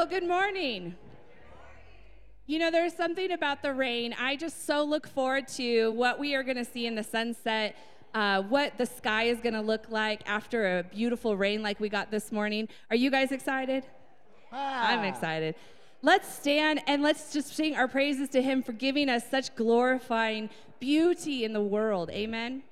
Well, good morning. You know, there's something about the rain. I just so look forward to what we are going to see in the sunset, uh, what the sky is going to look like after a beautiful rain like we got this morning. Are you guys excited? Ah. I'm excited. Let's stand and let's just sing our praises to Him for giving us such glorifying beauty in the world. Amen.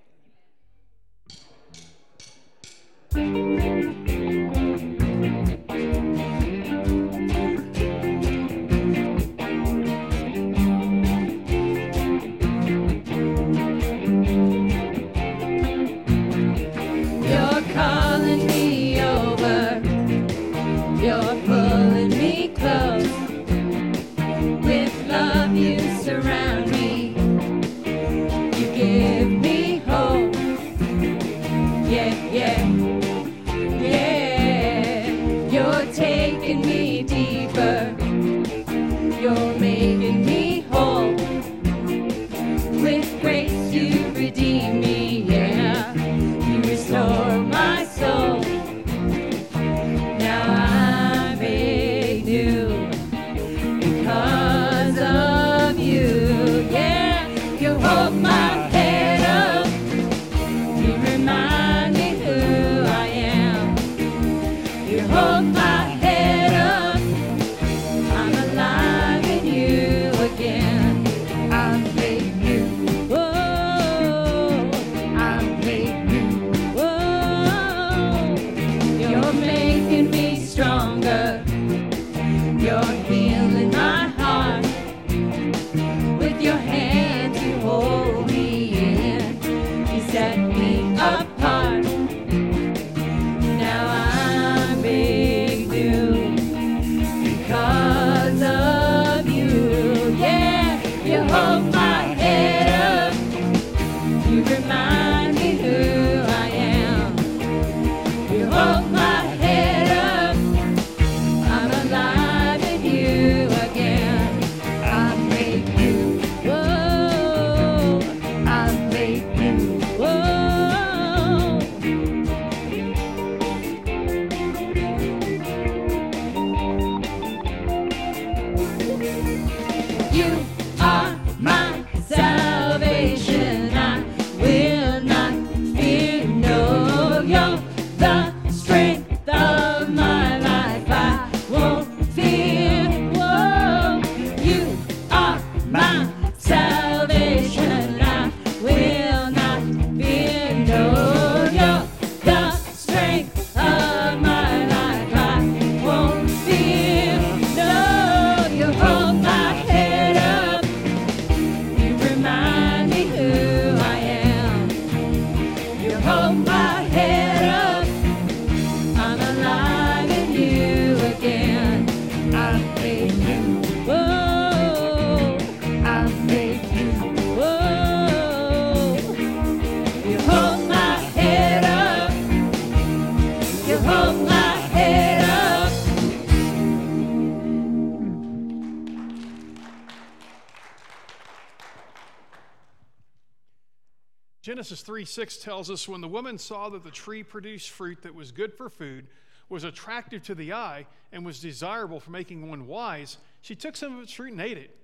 Genesis 3 6 tells us when the woman saw that the tree produced fruit that was good for food, was attractive to the eye, and was desirable for making one wise, she took some of its fruit and ate it.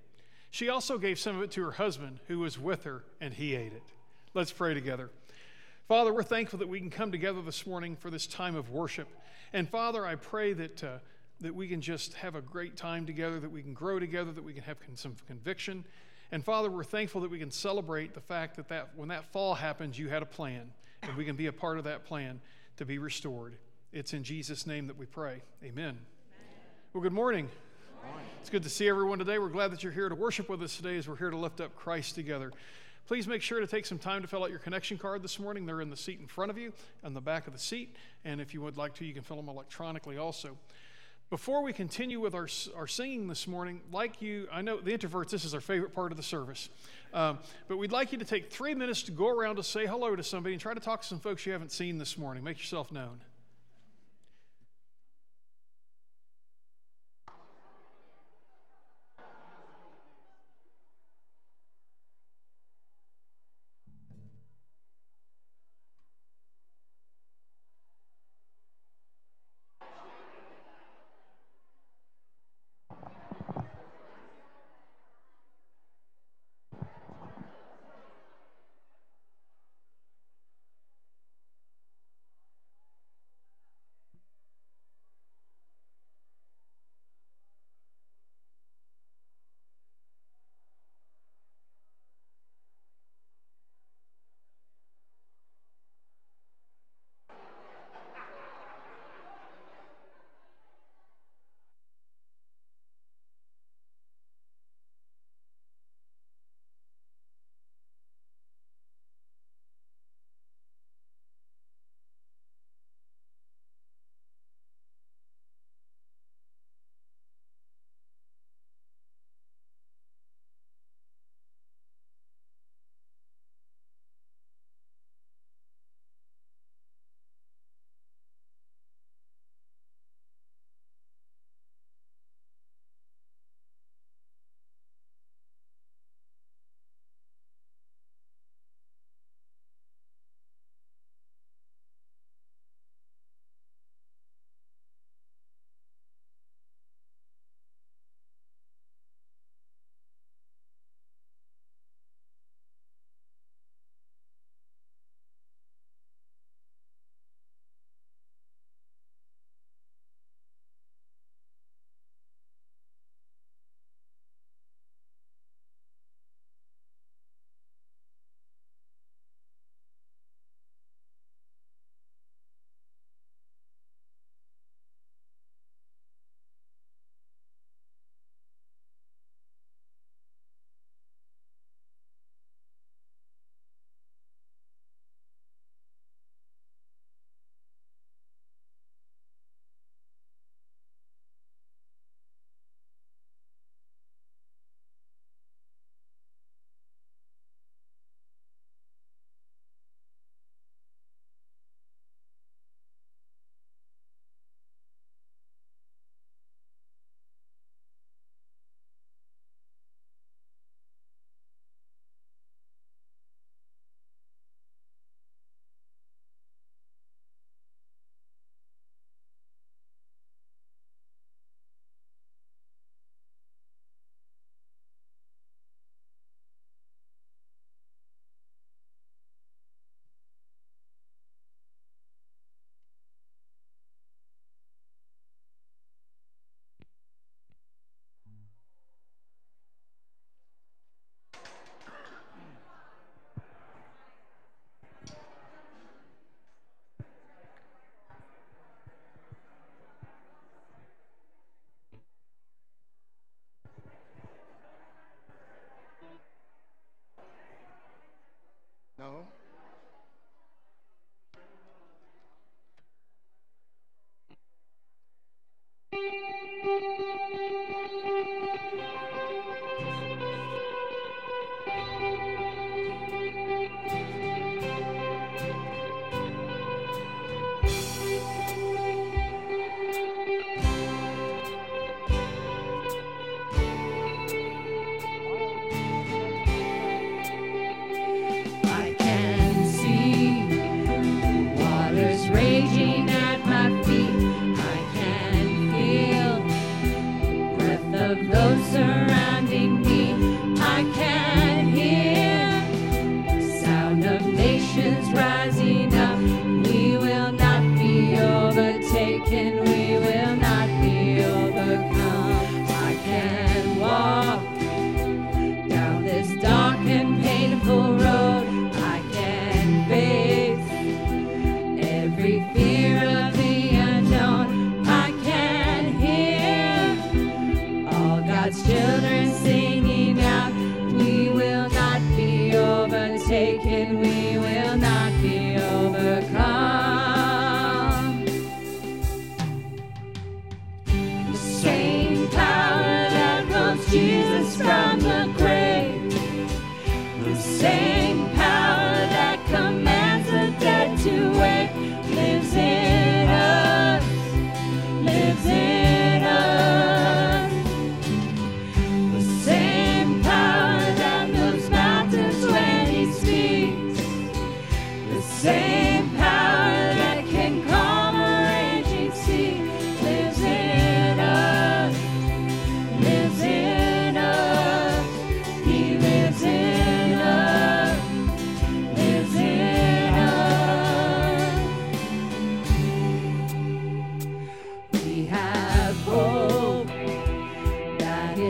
She also gave some of it to her husband who was with her, and he ate it. Let's pray together. Father, we're thankful that we can come together this morning for this time of worship. And Father, I pray that, uh, that we can just have a great time together, that we can grow together, that we can have con- some conviction. And Father, we're thankful that we can celebrate the fact that, that when that fall happens, you had a plan, and we can be a part of that plan to be restored. It's in Jesus' name that we pray. Amen. Amen. Well, good morning. good morning. It's good to see everyone today. We're glad that you're here to worship with us today as we're here to lift up Christ together. Please make sure to take some time to fill out your connection card this morning. They're in the seat in front of you, on the back of the seat. And if you would like to, you can fill them electronically also. Before we continue with our, our singing this morning, like you, I know the introverts, this is our favorite part of the service. Um, but we'd like you to take three minutes to go around to say hello to somebody and try to talk to some folks you haven't seen this morning. Make yourself known.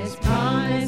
his promise.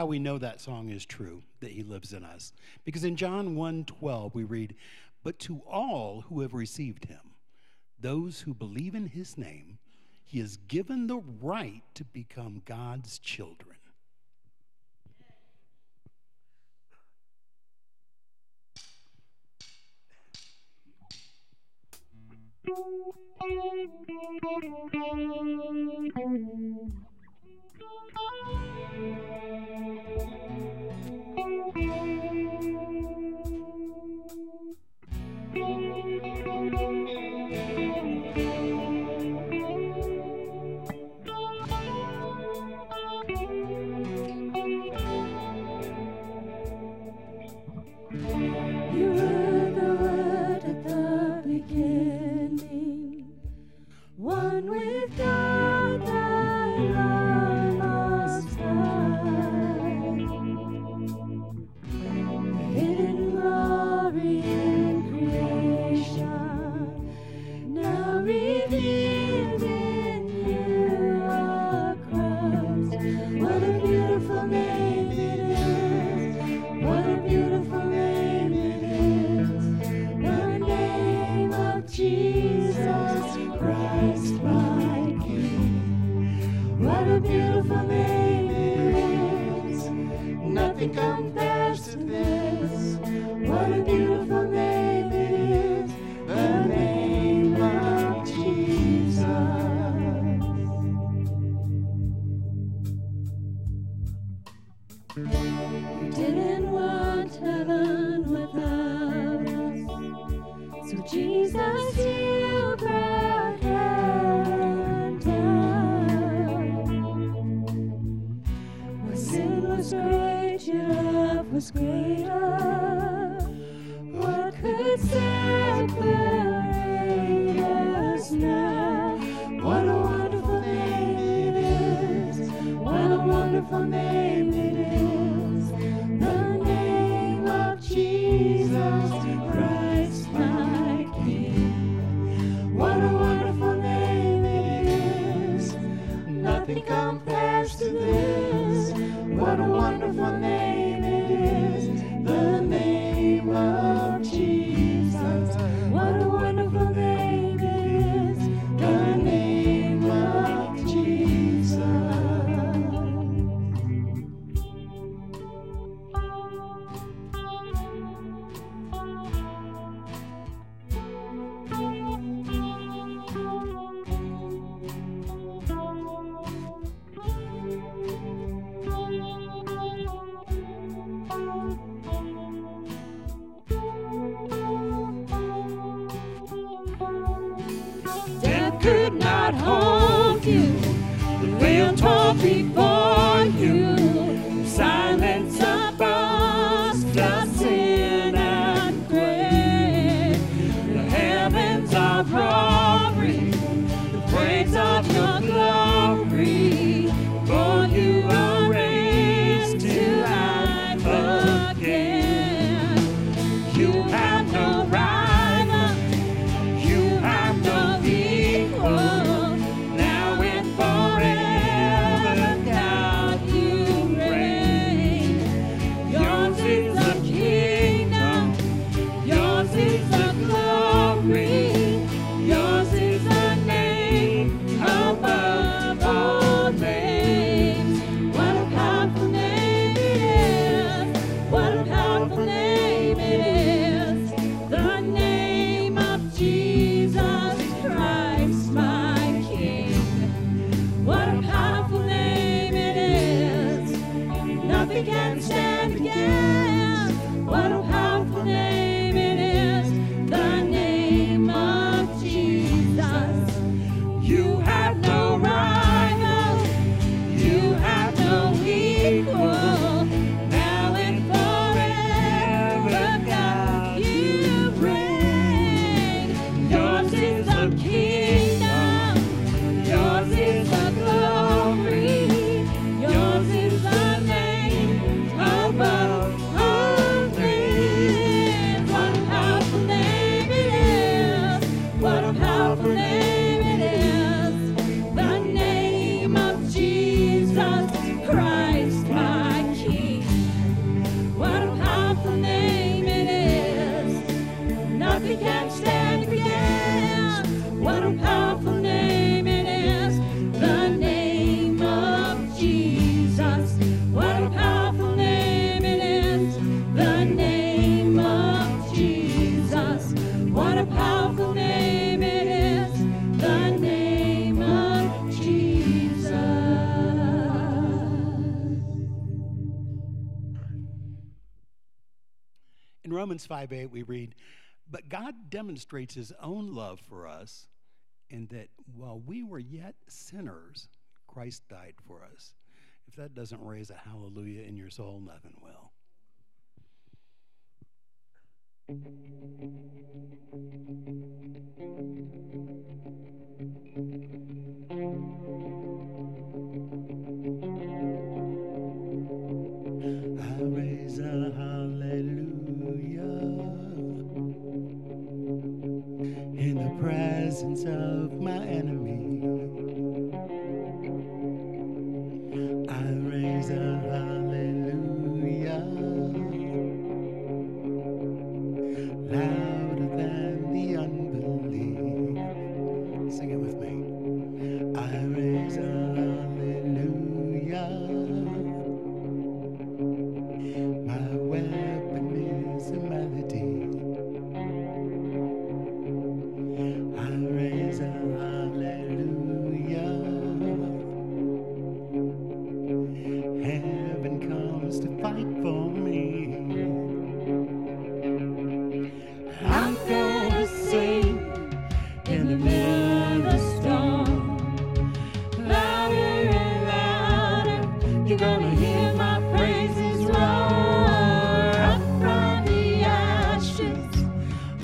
how we know that song is true, that he lives in us. Because in John 1 12, we read, But to all who have received him, those who believe in his name, he has given the right to become God's children. thank you Romans 5 8, we read, But God demonstrates his own love for us in that while we were yet sinners, Christ died for us. If that doesn't raise a hallelujah in your soul, nothing will. Thank you. presence of my enemy.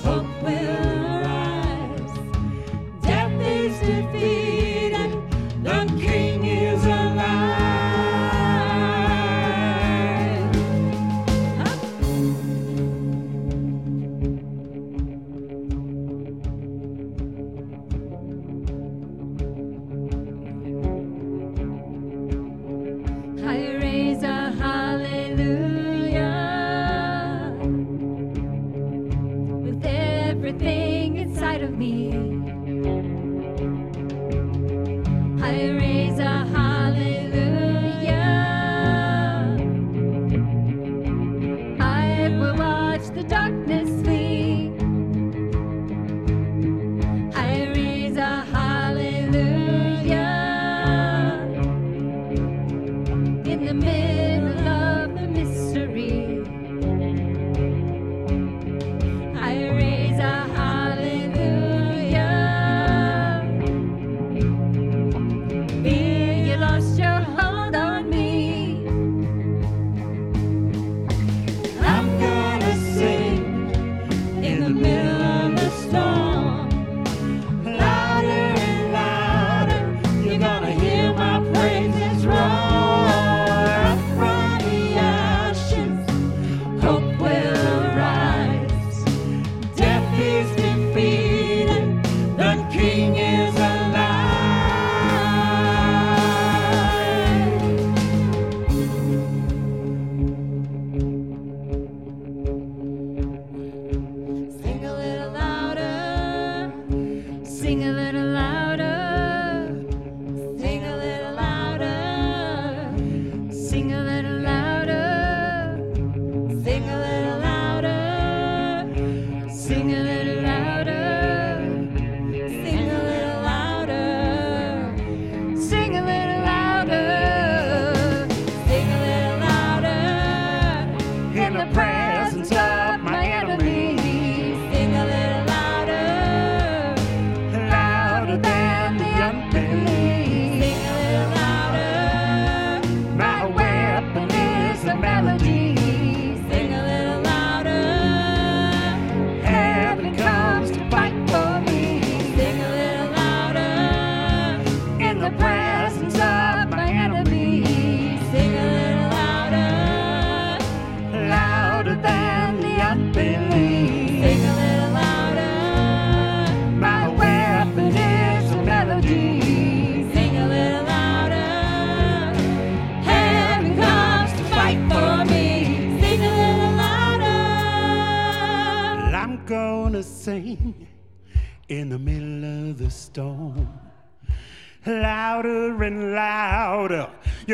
hope will.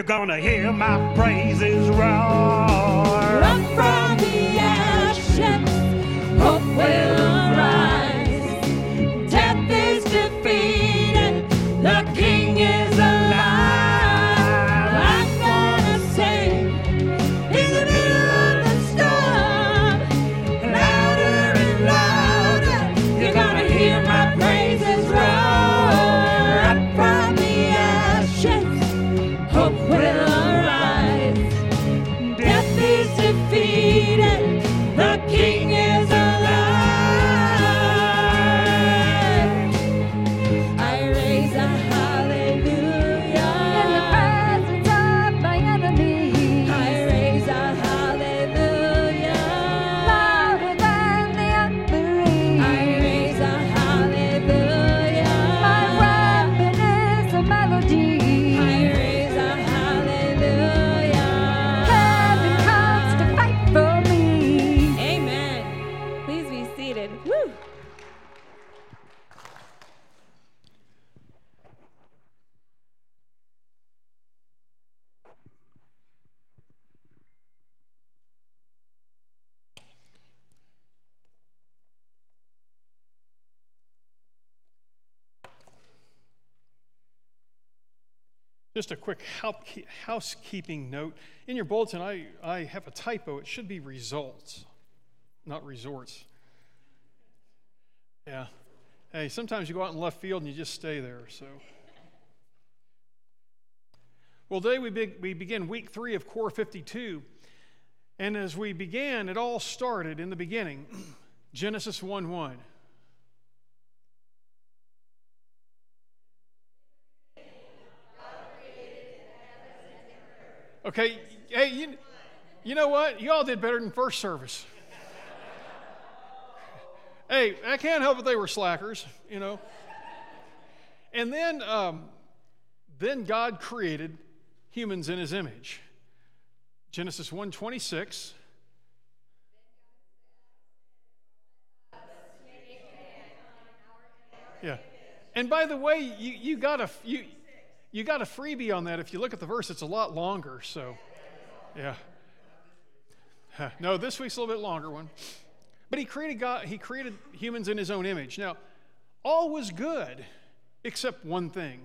You're gonna hear my praises roar. Housekeeping note. In your bulletin, I, I have a typo. It should be results, not resorts. Yeah. Hey, sometimes you go out in left field and you just stay there, so. Well, today we, beg we begin week three of Core 52. And as we began, it all started in the beginning Genesis 1 1. Okay, hey, you, you know what? You all did better than first service. hey, I can't help it they were slackers, you know. And then, um, then God created humans in his image. Genesis 1:26. Yeah. And by the way, you, you got a you you got a freebie on that. If you look at the verse, it's a lot longer. So, yeah. No, this week's a little bit longer one. But he created God. He created humans in His own image. Now, all was good, except one thing.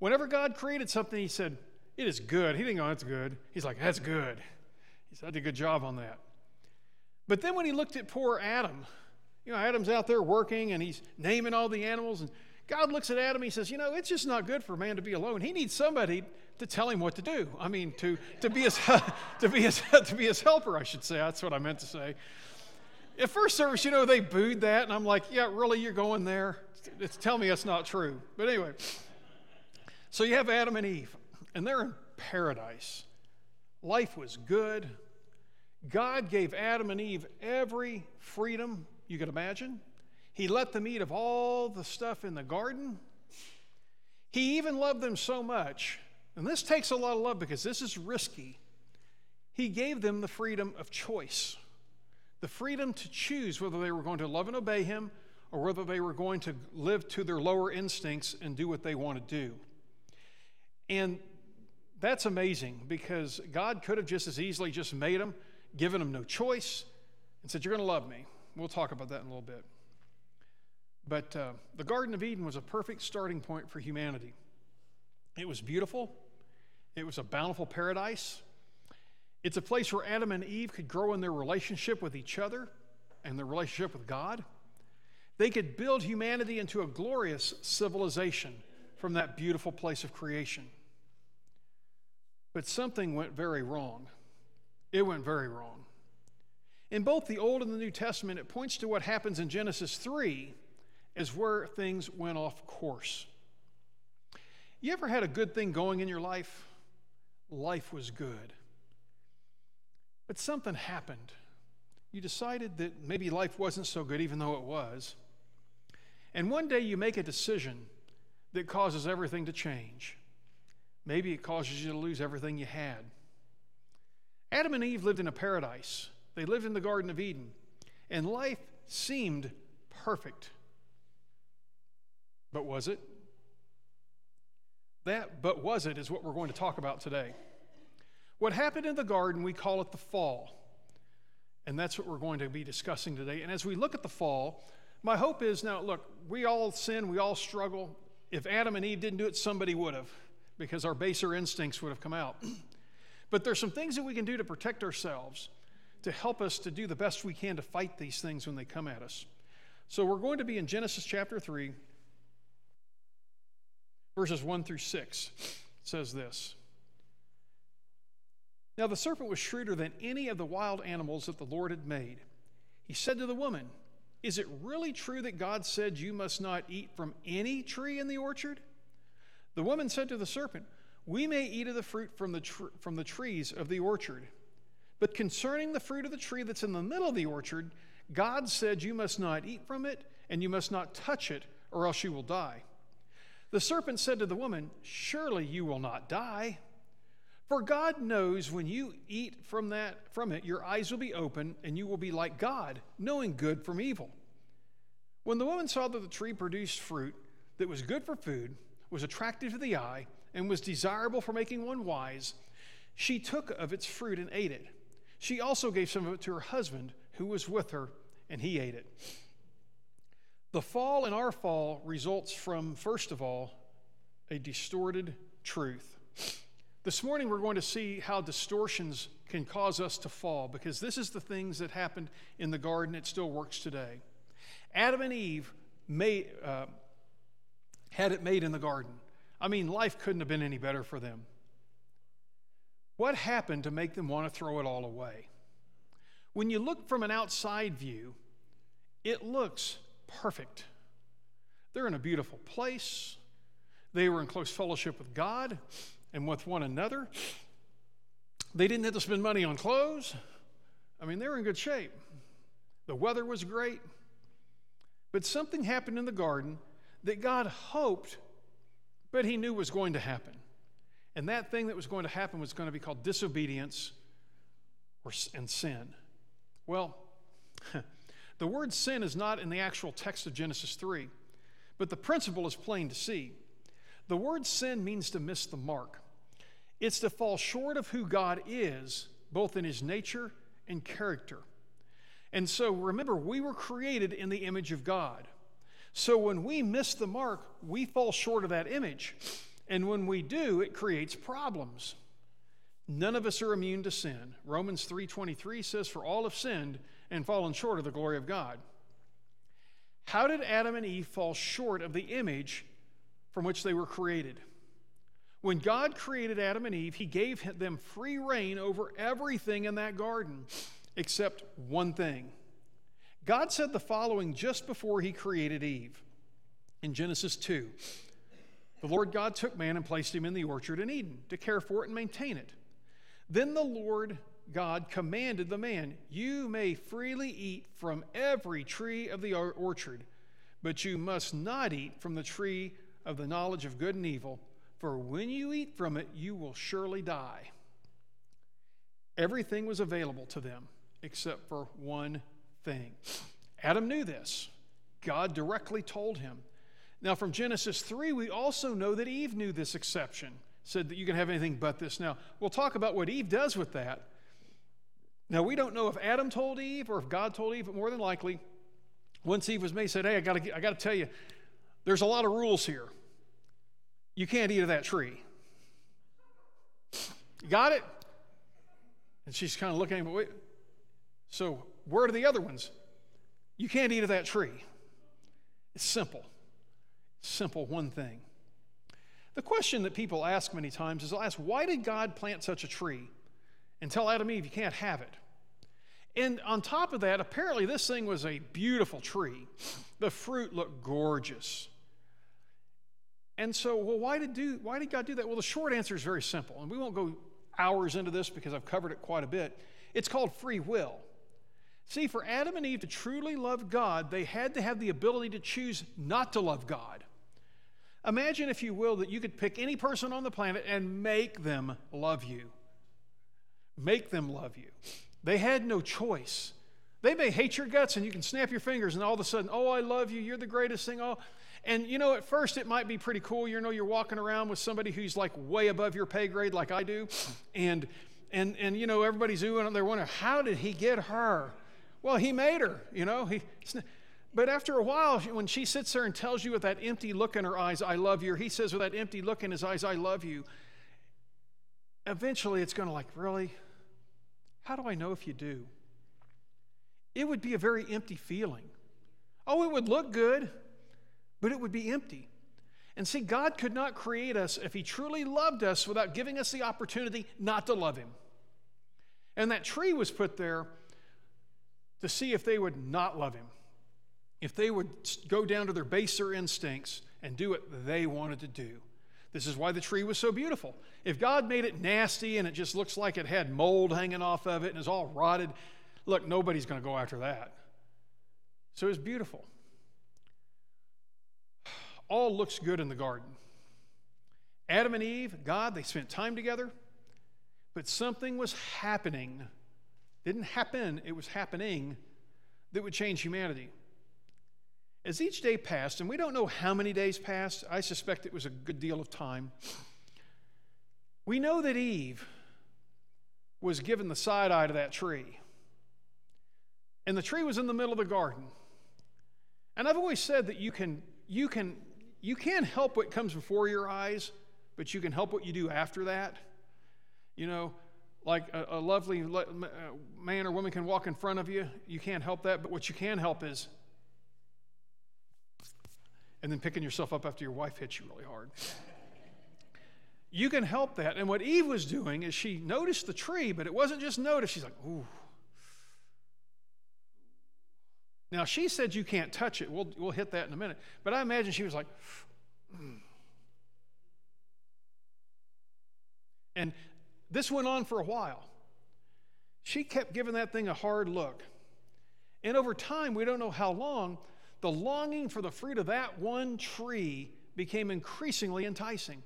Whenever God created something, He said, "It is good." He didn't go, "That's good." He's like, "That's good." He said, "I did a good job on that." But then when He looked at poor Adam, you know, Adam's out there working and he's naming all the animals, and God looks at Adam. He says, "You know, it's just not good for a man to be alone. He needs somebody to tell him what to do. I mean, to to be his to be his to be his helper. I should say. That's what I meant to say." At first service, you know, they booed that, and I'm like, "Yeah, really, you're going there? It's, tell me that's not true." But anyway, so you have Adam and Eve, and they're in paradise. Life was good. God gave Adam and Eve every freedom you could imagine. He let them eat of all the stuff in the garden. He even loved them so much, and this takes a lot of love because this is risky. He gave them the freedom of choice, the freedom to choose whether they were going to love and obey Him or whether they were going to live to their lower instincts and do what they want to do. And that's amazing because God could have just as easily just made them, given them no choice, and said, You're going to love me. We'll talk about that in a little bit. But uh, the Garden of Eden was a perfect starting point for humanity. It was beautiful, it was a bountiful paradise. It's a place where Adam and Eve could grow in their relationship with each other and their relationship with God. They could build humanity into a glorious civilization from that beautiful place of creation. But something went very wrong. It went very wrong. In both the Old and the New Testament, it points to what happens in Genesis 3 as where things went off course. You ever had a good thing going in your life? Life was good. But something happened. You decided that maybe life wasn't so good, even though it was. And one day you make a decision that causes everything to change. Maybe it causes you to lose everything you had. Adam and Eve lived in a paradise. They lived in the Garden of Eden. And life seemed perfect. But was it? That, but was it, is what we're going to talk about today. What happened in the garden, we call it the fall. And that's what we're going to be discussing today. And as we look at the fall, my hope is now, look, we all sin, we all struggle. If Adam and Eve didn't do it, somebody would have, because our baser instincts would have come out. but there's some things that we can do to protect ourselves, to help us to do the best we can to fight these things when they come at us. So we're going to be in Genesis chapter 3, verses 1 through 6. Says this. Now the serpent was shrewder than any of the wild animals that the Lord had made. He said to the woman, Is it really true that God said you must not eat from any tree in the orchard? The woman said to the serpent, We may eat of the fruit from the, tr- from the trees of the orchard. But concerning the fruit of the tree that's in the middle of the orchard, God said, You must not eat from it, and you must not touch it, or else you will die. The serpent said to the woman, Surely you will not die. For God knows when you eat from that from it, your eyes will be open, and you will be like God, knowing good from evil. When the woman saw that the tree produced fruit that was good for food, was attractive to the eye, and was desirable for making one wise, she took of its fruit and ate it. She also gave some of it to her husband, who was with her, and he ate it. The fall in our fall results from, first of all, a distorted truth. This morning, we're going to see how distortions can cause us to fall because this is the things that happened in the garden. It still works today. Adam and Eve made, uh, had it made in the garden. I mean, life couldn't have been any better for them. What happened to make them want to throw it all away? When you look from an outside view, it looks perfect. They're in a beautiful place. They were in close fellowship with God and with one another. They didn't have to spend money on clothes. I mean, they were in good shape. The weather was great. But something happened in the garden that God hoped, but He knew was going to happen. And that thing that was going to happen was going to be called disobedience or, and sin. Well, the word sin is not in the actual text of Genesis 3, but the principle is plain to see. The word sin means to miss the mark, it's to fall short of who God is, both in his nature and character. And so remember, we were created in the image of God. So when we miss the mark, we fall short of that image. And when we do, it creates problems. None of us are immune to sin. Romans 3:23 says for all have sinned and fallen short of the glory of God. How did Adam and Eve fall short of the image from which they were created? When God created Adam and Eve, he gave them free reign over everything in that garden except one thing. God said the following just before he created Eve in Genesis 2. The Lord God took man and placed him in the orchard in Eden to care for it and maintain it. Then the Lord God commanded the man, You may freely eat from every tree of the orchard, but you must not eat from the tree of the knowledge of good and evil, for when you eat from it, you will surely die. Everything was available to them except for one thing. Adam knew this. God directly told him. Now, from Genesis 3, we also know that Eve knew this exception, said that you can have anything but this. Now, we'll talk about what Eve does with that. Now, we don't know if Adam told Eve or if God told Eve, but more than likely, once Eve was made, said, Hey, I got I to tell you, there's a lot of rules here. You can't eat of that tree. You got it? And she's kind of looking at him. So, where are the other ones? You can't eat of that tree. It's simple. Simple, one thing. The question that people ask many times is they'll ask, why did God plant such a tree and tell Adam and Eve you can't have it? And on top of that, apparently this thing was a beautiful tree. The fruit looked gorgeous. And so, well, why did, do, why did God do that? Well, the short answer is very simple, and we won't go hours into this because I've covered it quite a bit. It's called free will. See, for Adam and Eve to truly love God, they had to have the ability to choose not to love God. Imagine, if you will, that you could pick any person on the planet and make them love you. Make them love you. They had no choice. They may hate your guts and you can snap your fingers and all of a sudden, oh, I love you. You're the greatest thing. Oh, and you know, at first it might be pretty cool. You know, you're walking around with somebody who's like way above your pay grade, like I do, and and and you know everybody's oohing and they're wondering how did he get her? Well, he made her. You know, he. But after a while, when she sits there and tells you with that empty look in her eyes, "I love you," or he says with that empty look in his eyes, "I love you." Eventually, it's going to like, really? How do I know if you do? It would be a very empty feeling. Oh, it would look good but it would be empty. And see, God could not create us if He truly loved us without giving us the opportunity not to love Him. And that tree was put there to see if they would not love Him, if they would go down to their baser instincts and do what they wanted to do. This is why the tree was so beautiful. If God made it nasty and it just looks like it had mold hanging off of it and is all rotted, look, nobody's going to go after that. So it was beautiful all looks good in the garden. Adam and Eve, God, they spent time together, but something was happening. Didn't happen, it was happening that would change humanity. As each day passed, and we don't know how many days passed, I suspect it was a good deal of time. We know that Eve was given the side eye to that tree. And the tree was in the middle of the garden. And I've always said that you can, you can you can't help what comes before your eyes, but you can help what you do after that. You know, like a, a lovely uh, man or woman can walk in front of you, you can't help that, but what you can help is, and then picking yourself up after your wife hits you really hard. You can help that. And what Eve was doing is she noticed the tree, but it wasn't just notice. She's like, ooh. Now, she said you can't touch it. We'll, we'll hit that in a minute. But I imagine she was like, mm. and this went on for a while. She kept giving that thing a hard look. And over time, we don't know how long, the longing for the fruit of that one tree became increasingly enticing.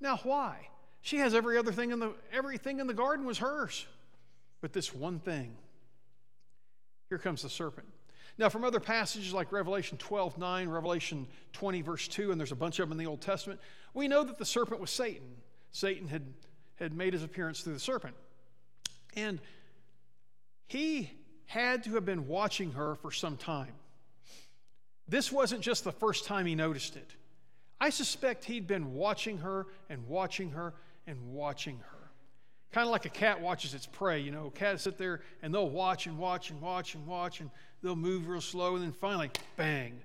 Now, why? She has every other thing in the everything in the garden was hers. But this one thing. Here comes the serpent. Now, from other passages like Revelation 12 9, Revelation 20, verse 2, and there's a bunch of them in the Old Testament, we know that the serpent was Satan. Satan had, had made his appearance through the serpent. And he had to have been watching her for some time. This wasn't just the first time he noticed it. I suspect he'd been watching her and watching her and watching her. Kind of like a cat watches its prey. You know, cats sit there and they'll watch and watch and watch and watch and they'll move real slow and then finally, bang.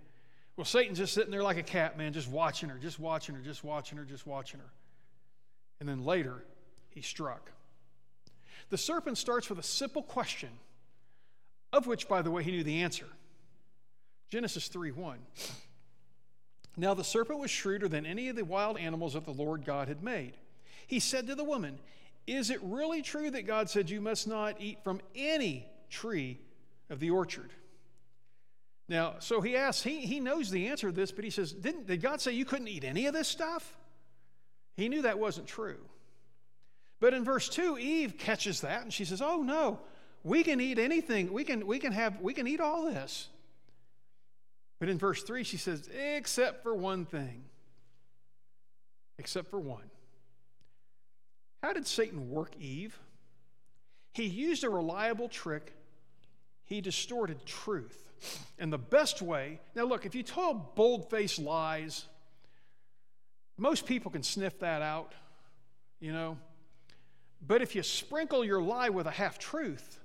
Well, Satan's just sitting there like a cat, man, just watching her, just watching her, just watching her, just watching her. And then later, he struck. The serpent starts with a simple question, of which, by the way, he knew the answer. Genesis 3 1. Now the serpent was shrewder than any of the wild animals that the Lord God had made. He said to the woman, Is it really true that God said you must not eat from any tree of the orchard? Now, so he asks, he, he knows the answer to this, but he says, Didn't, Did God say you couldn't eat any of this stuff? He knew that wasn't true. But in verse 2, Eve catches that and she says, Oh no, we can eat anything. We can, we can have, we can eat all this. But in verse 3, she says, except for one thing. Except for one. How did Satan work Eve? He used a reliable trick, he distorted truth. And the best way, now look, if you tell bold faced lies, most people can sniff that out, you know. But if you sprinkle your lie with a half truth,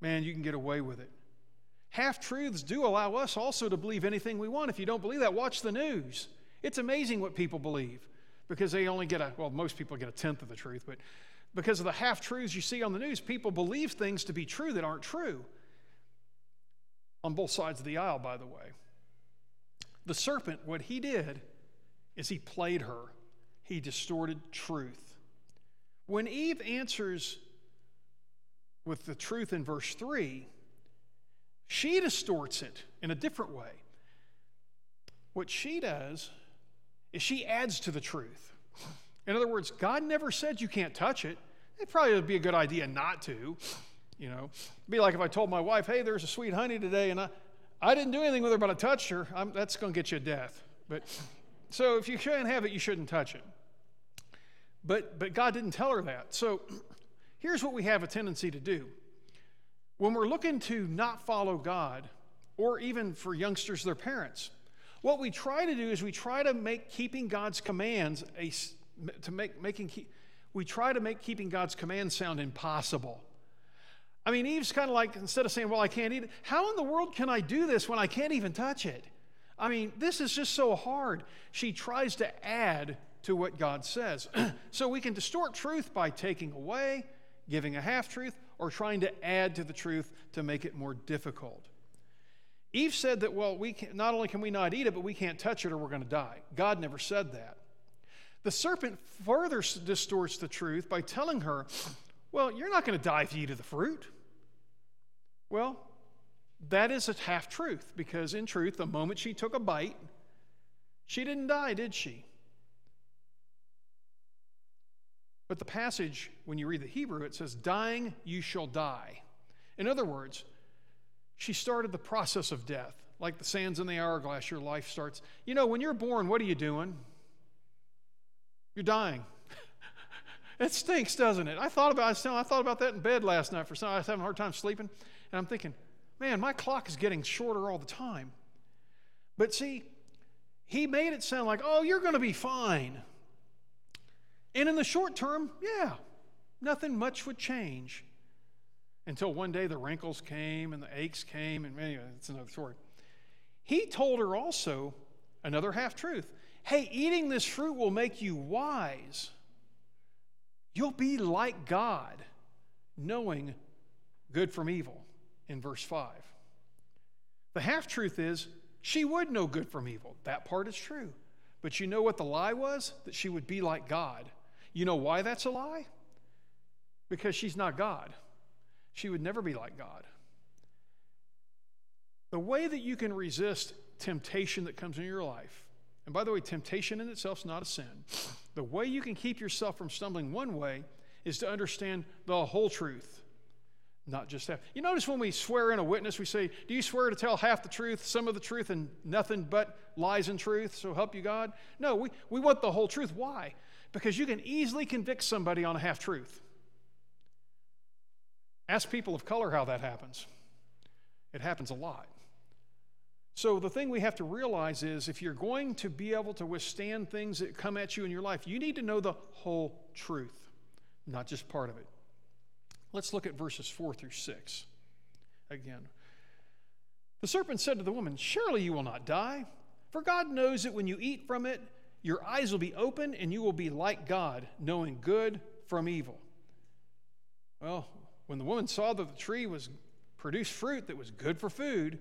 man, you can get away with it. Half truths do allow us also to believe anything we want. If you don't believe that, watch the news. It's amazing what people believe because they only get a, well, most people get a tenth of the truth, but because of the half truths you see on the news, people believe things to be true that aren't true on both sides of the aisle, by the way. The serpent, what he did is he played her, he distorted truth. When Eve answers with the truth in verse 3, she distorts it in a different way. What she does is she adds to the truth. In other words, God never said you can't touch it. It probably would be a good idea not to. You know, It'd be like if I told my wife, "Hey, there's a sweet honey today," and I, I didn't do anything with her, but I touched her. I'm, that's going to get you a death. But so if you can't have it, you shouldn't touch it. But but God didn't tell her that. So here's what we have a tendency to do when we're looking to not follow God, or even for youngsters, their parents. What we try to do is we try to make keeping God's commands a to make making we try to make keeping God's commands sound impossible. I mean, Eve's kind of like, instead of saying, Well, I can't eat it, how in the world can I do this when I can't even touch it? I mean, this is just so hard. She tries to add to what God says. so we can distort truth by taking away, giving a half truth, or trying to add to the truth to make it more difficult. Eve said that, well, we can, not only can we not eat it, but we can't touch it or we're going to die. God never said that. The serpent further distorts the truth by telling her, well, you're not going to die if you eat of the fruit. Well, that is a half truth because, in truth, the moment she took a bite, she didn't die, did she? But the passage, when you read the Hebrew, it says, Dying, you shall die. In other words, she started the process of death. Like the sands in the hourglass, your life starts. You know, when you're born, what are you doing? You're dying. it stinks, doesn't it? I thought about I thought about that in bed last night for some I was having a hard time sleeping, and I'm thinking, man, my clock is getting shorter all the time. But see, he made it sound like, oh, you're going to be fine. And in the short term, yeah, nothing much would change. Until one day the wrinkles came and the aches came, and anyway, it's another story. He told her also another half truth hey, eating this fruit will make you wise. You'll be like God, knowing good from evil, in verse 5. The half truth is she would know good from evil. That part is true. But you know what the lie was? That she would be like God. You know why that's a lie? Because she's not God. She would never be like God. The way that you can resist temptation that comes in your life, and by the way, temptation in itself is not a sin. The way you can keep yourself from stumbling one way is to understand the whole truth, not just half. You notice when we swear in a witness, we say, Do you swear to tell half the truth, some of the truth, and nothing but lies and truth? So help you God? No, we, we want the whole truth. Why? Because you can easily convict somebody on a half truth. Ask people of color how that happens. It happens a lot. So, the thing we have to realize is if you're going to be able to withstand things that come at you in your life, you need to know the whole truth, not just part of it. Let's look at verses 4 through 6 again. The serpent said to the woman, Surely you will not die, for God knows that when you eat from it, your eyes will be open and you will be like God, knowing good from evil. Well, when the woman saw that the tree was produced fruit that was good for food,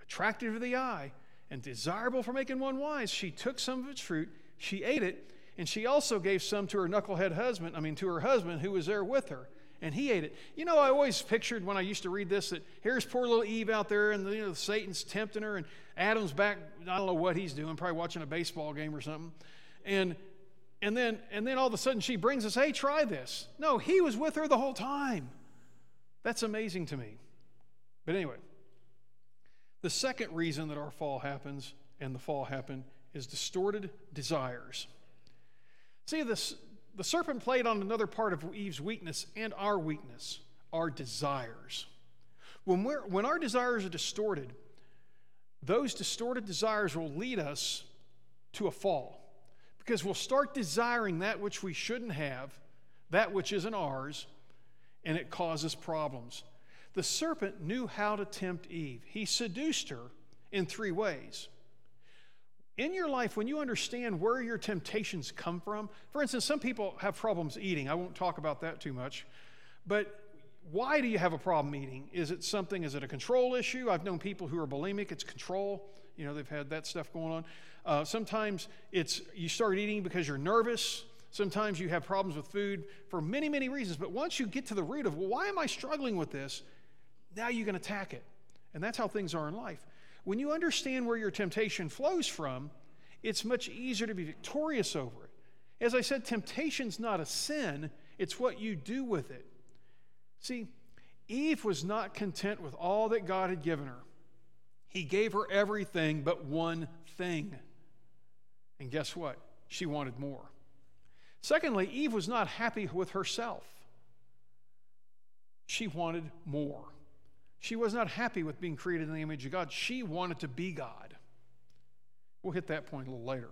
attractive to the eye, and desirable for making one wise, she took some of its fruit, she ate it, and she also gave some to her knucklehead husband, I mean, to her husband who was there with her, and he ate it. You know, I always pictured when I used to read this that here's poor little Eve out there, and you know, Satan's tempting her, and Adam's back, I don't know what he's doing, probably watching a baseball game or something. And and then and then all of a sudden she brings us, hey, try this. No, he was with her the whole time. That's amazing to me. But anyway, the second reason that our fall happens and the fall happened is distorted desires. See, this, the serpent played on another part of Eve's weakness and our weakness, our desires. When, we're, when our desires are distorted, those distorted desires will lead us to a fall because we'll start desiring that which we shouldn't have, that which isn't ours, and it causes problems. The serpent knew how to tempt Eve. He seduced her in three ways. In your life, when you understand where your temptations come from, for instance, some people have problems eating. I won't talk about that too much. But why do you have a problem eating? Is it something, is it a control issue? I've known people who are bulimic, it's control. You know, they've had that stuff going on. Uh, sometimes it's you start eating because you're nervous. Sometimes you have problems with food for many, many reasons. But once you get to the root of, well, why am I struggling with this? Now you can attack it. And that's how things are in life. When you understand where your temptation flows from, it's much easier to be victorious over it. As I said, temptation's not a sin, it's what you do with it. See, Eve was not content with all that God had given her. He gave her everything but one thing. And guess what? She wanted more. Secondly, Eve was not happy with herself. She wanted more. She was not happy with being created in the image of God. She wanted to be God. We'll hit that point a little later.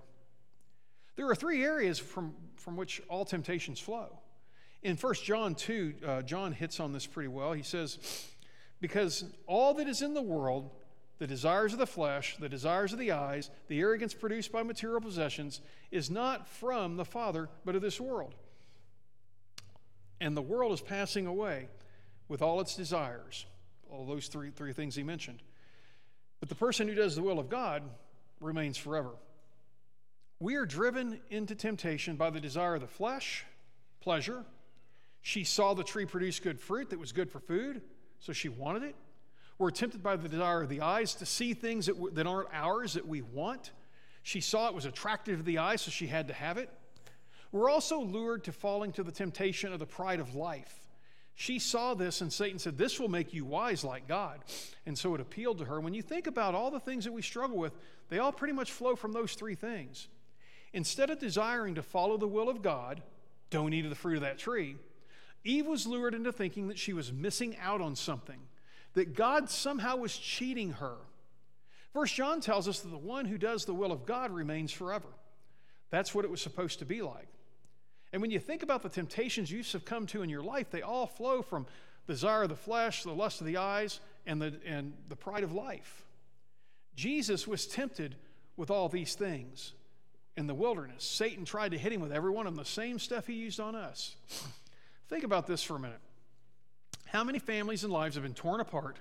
There are three areas from, from which all temptations flow. In 1 John 2, uh, John hits on this pretty well. He says, Because all that is in the world, the desires of the flesh, the desires of the eyes, the arrogance produced by material possessions, is not from the Father, but of this world. And the world is passing away with all its desires, all those three, three things he mentioned. But the person who does the will of God remains forever. We are driven into temptation by the desire of the flesh, pleasure. She saw the tree produce good fruit that was good for food, so she wanted it. We're tempted by the desire of the eyes to see things that, w- that aren't ours that we want. She saw it was attractive to the eyes, so she had to have it. We're also lured to falling to the temptation of the pride of life. She saw this, and Satan said, This will make you wise like God. And so it appealed to her. When you think about all the things that we struggle with, they all pretty much flow from those three things. Instead of desiring to follow the will of God, don't eat of the fruit of that tree, Eve was lured into thinking that she was missing out on something, that God somehow was cheating her. First John tells us that the one who does the will of God remains forever. That's what it was supposed to be like. And when you think about the temptations you've succumbed to in your life, they all flow from the desire of the flesh, the lust of the eyes, and the, and the pride of life. Jesus was tempted with all these things in the wilderness. Satan tried to hit him with every one of them, the same stuff he used on us. Think about this for a minute. How many families and lives have been torn apart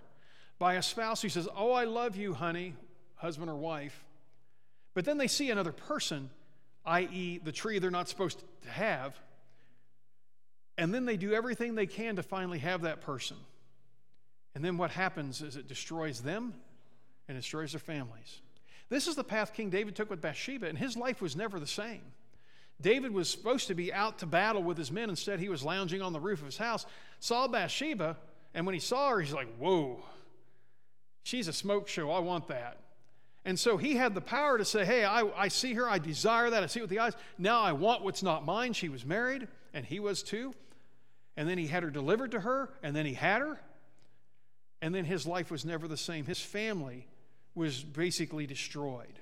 by a spouse who says, Oh, I love you, honey, husband or wife, but then they see another person, i.e., the tree they're not supposed to have, and then they do everything they can to finally have that person. And then what happens is it destroys them and destroys their families. This is the path King David took with Bathsheba, and his life was never the same. David was supposed to be out to battle with his men. Instead, he was lounging on the roof of his house, saw Bathsheba, and when he saw her, he's like, Whoa, she's a smoke show. I want that. And so he had the power to say, Hey, I, I see her. I desire that. I see it with the eyes. Now I want what's not mine. She was married, and he was too. And then he had her delivered to her, and then he had her. And then his life was never the same. His family was basically destroyed.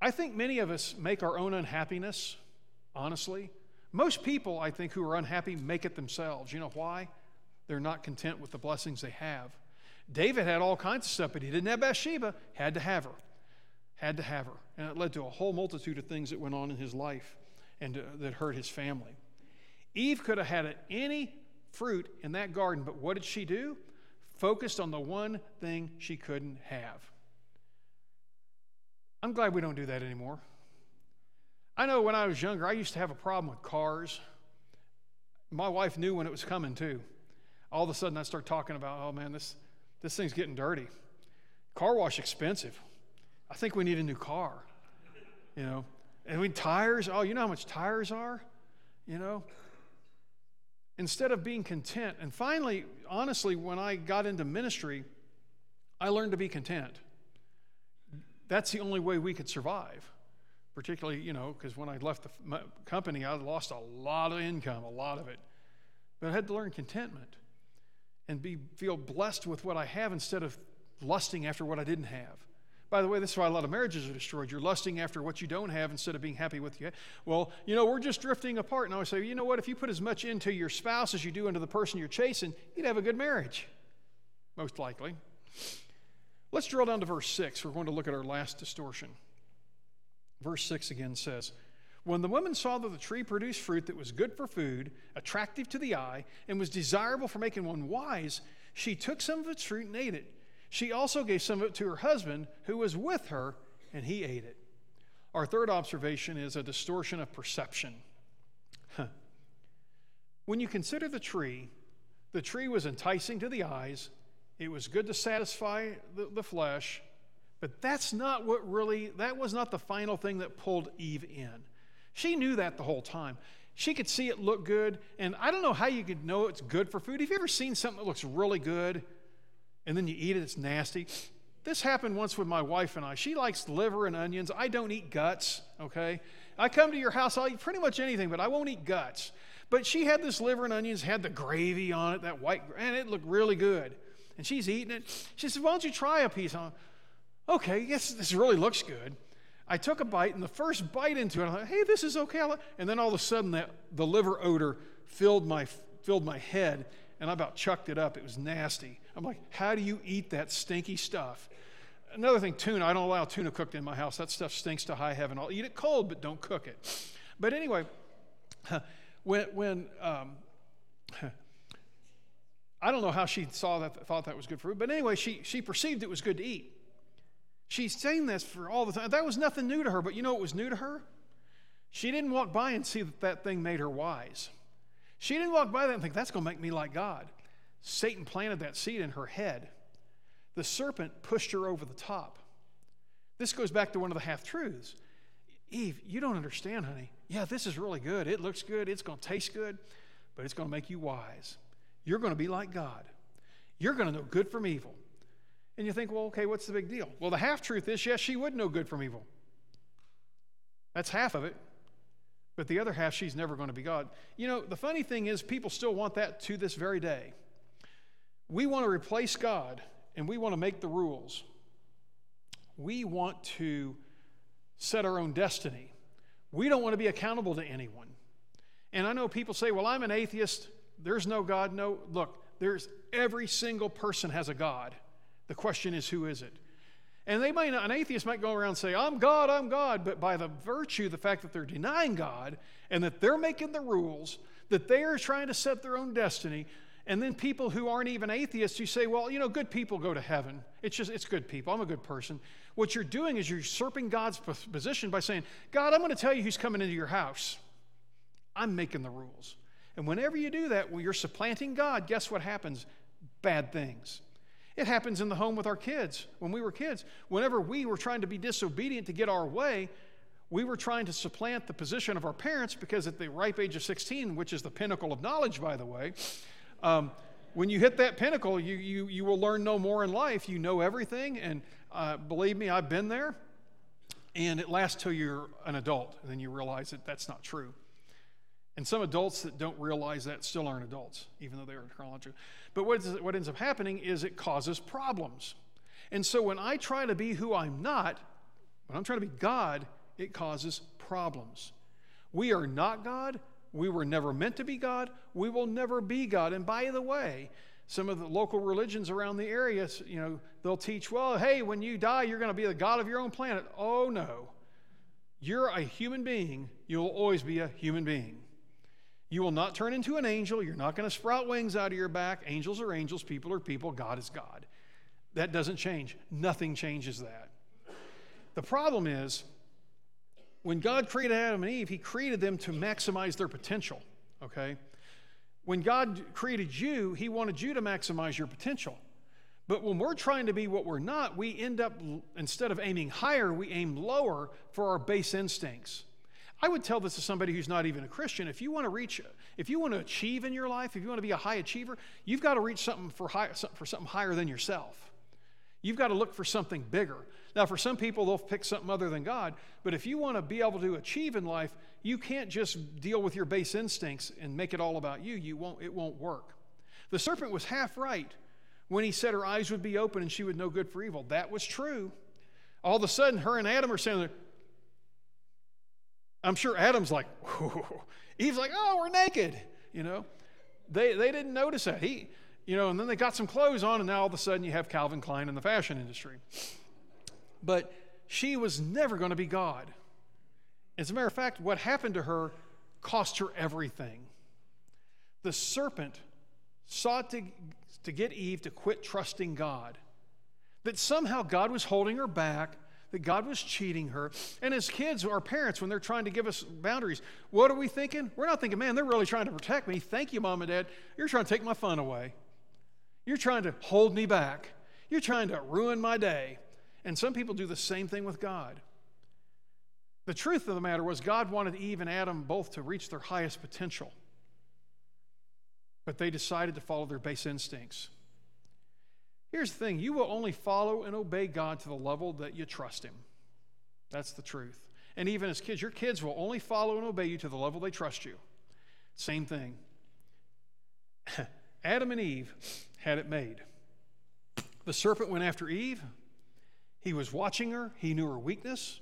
I think many of us make our own unhappiness, honestly. Most people, I think, who are unhappy make it themselves. You know why? They're not content with the blessings they have. David had all kinds of stuff, but he didn't have Bathsheba, had to have her. Had to have her. And it led to a whole multitude of things that went on in his life and uh, that hurt his family. Eve could have had any fruit in that garden, but what did she do? Focused on the one thing she couldn't have. I'm glad we don't do that anymore. I know when I was younger, I used to have a problem with cars. My wife knew when it was coming too. All of a sudden, I start talking about, oh man, this, this thing's getting dirty. Car wash expensive. I think we need a new car. You know, and we tires. Oh, you know how much tires are. You know. Instead of being content, and finally, honestly, when I got into ministry, I learned to be content that's the only way we could survive. Particularly, you know, because when I left the company, I lost a lot of income, a lot of it. But I had to learn contentment and be, feel blessed with what I have instead of lusting after what I didn't have. By the way, this is why a lot of marriages are destroyed. You're lusting after what you don't have instead of being happy with you. Well, you know, we're just drifting apart. And I would say, you know what? If you put as much into your spouse as you do into the person you're chasing, you'd have a good marriage, most likely. Let's drill down to verse 6. We're going to look at our last distortion. Verse 6 again says, When the woman saw that the tree produced fruit that was good for food, attractive to the eye, and was desirable for making one wise, she took some of its fruit and ate it. She also gave some of it to her husband, who was with her, and he ate it. Our third observation is a distortion of perception. Huh. When you consider the tree, the tree was enticing to the eyes it was good to satisfy the, the flesh, but that's not what really, that was not the final thing that pulled Eve in. She knew that the whole time. She could see it look good, and I don't know how you could know it's good for food. Have you ever seen something that looks really good and then you eat it, it's nasty? This happened once with my wife and I. She likes liver and onions. I don't eat guts, okay? I come to your house, I'll eat pretty much anything, but I won't eat guts. But she had this liver and onions, had the gravy on it, that white, and it looked really good. And she's eating it. She said, Why don't you try a piece? I'm, okay, yes, this really looks good. I took a bite, and the first bite into it, I thought, hey, this is okay. And then all of a sudden, that, the liver odor filled my, filled my head, and I about chucked it up. It was nasty. I'm like, how do you eat that stinky stuff? Another thing, tuna. I don't allow tuna cooked in my house. That stuff stinks to high heaven. I'll eat it cold, but don't cook it. But anyway, when, when um, I don't know how she saw that, thought that was good for her, but anyway, she, she perceived it was good to eat. She's saying this for all the time. That was nothing new to her, but you know what was new to her? She didn't walk by and see that that thing made her wise. She didn't walk by that and think, that's going to make me like God. Satan planted that seed in her head. The serpent pushed her over the top. This goes back to one of the half truths. Eve, you don't understand, honey. Yeah, this is really good. It looks good. It's going to taste good, but it's going to make you wise. You're going to be like God. You're going to know good from evil. And you think, well, okay, what's the big deal? Well, the half truth is yes, she would know good from evil. That's half of it. But the other half, she's never going to be God. You know, the funny thing is, people still want that to this very day. We want to replace God and we want to make the rules. We want to set our own destiny. We don't want to be accountable to anyone. And I know people say, well, I'm an atheist. There's no God. No, look, there's every single person has a God. The question is, who is it? And they might not, an atheist might go around and say, I'm God, I'm God, but by the virtue, the fact that they're denying God and that they're making the rules, that they are trying to set their own destiny, and then people who aren't even atheists, you say, well, you know, good people go to heaven. It's just, it's good people. I'm a good person. What you're doing is you're usurping God's position by saying, God, I'm going to tell you who's coming into your house. I'm making the rules. And whenever you do that, well, you're supplanting God, guess what happens? Bad things. It happens in the home with our kids. When we were kids, whenever we were trying to be disobedient to get our way, we were trying to supplant the position of our parents because at the ripe age of 16, which is the pinnacle of knowledge, by the way, um, when you hit that pinnacle, you, you, you will learn no more in life. You know everything. And uh, believe me, I've been there. And it lasts till you're an adult, and then you realize that that's not true. And some adults that don't realize that still aren't adults, even though they are chronological. But what, is, what ends up happening is it causes problems. And so when I try to be who I'm not, when I'm trying to be God, it causes problems. We are not God. We were never meant to be God. We will never be God. And by the way, some of the local religions around the area, you know, they'll teach, well, hey, when you die, you're going to be the God of your own planet. Oh, no. You're a human being. You'll always be a human being. You will not turn into an angel. You're not going to sprout wings out of your back. Angels are angels, people are people, God is God. That doesn't change. Nothing changes that. The problem is, when God created Adam and Eve, He created them to maximize their potential, okay? When God created you, He wanted you to maximize your potential. But when we're trying to be what we're not, we end up, instead of aiming higher, we aim lower for our base instincts. I would tell this to somebody who's not even a Christian. If you want to reach, if you want to achieve in your life, if you want to be a high achiever, you've got to reach something for, high, for something higher than yourself. You've got to look for something bigger. Now, for some people, they'll pick something other than God. But if you want to be able to achieve in life, you can't just deal with your base instincts and make it all about you. You won't, it won't work. The serpent was half right when he said her eyes would be open and she would know good for evil. That was true. All of a sudden, her and Adam are saying, I'm sure Adam's like. Eve's like, oh, we're naked. You know, they, they didn't notice that. He, you know, and then they got some clothes on, and now all of a sudden you have Calvin Klein in the fashion industry. But she was never going to be God. As a matter of fact, what happened to her cost her everything. The serpent sought to, to get Eve to quit trusting God, that somehow God was holding her back that God was cheating her. And as kids, our parents, when they're trying to give us boundaries, what are we thinking? We're not thinking, man, they're really trying to protect me. Thank you, mom and dad. You're trying to take my fun away. You're trying to hold me back. You're trying to ruin my day. And some people do the same thing with God. The truth of the matter was, God wanted Eve and Adam both to reach their highest potential. But they decided to follow their base instincts. Here's the thing you will only follow and obey God to the level that you trust Him. That's the truth. And even as kids, your kids will only follow and obey you to the level they trust you. Same thing. Adam and Eve had it made. The serpent went after Eve. He was watching her, he knew her weakness.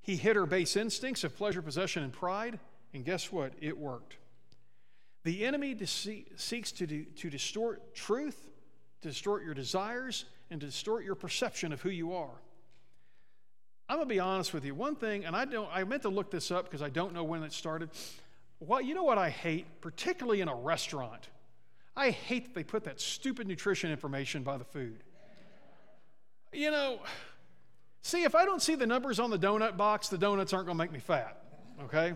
He hit her base instincts of pleasure, possession, and pride. And guess what? It worked. The enemy dece- seeks to, to distort truth, to distort your desires, and to distort your perception of who you are. I'm to be honest with you. One thing, and I don't I meant to look this up because I don't know when it started. Well, you know what I hate, particularly in a restaurant? I hate that they put that stupid nutrition information by the food. You know, see, if I don't see the numbers on the donut box, the donuts aren't to make me fat, okay?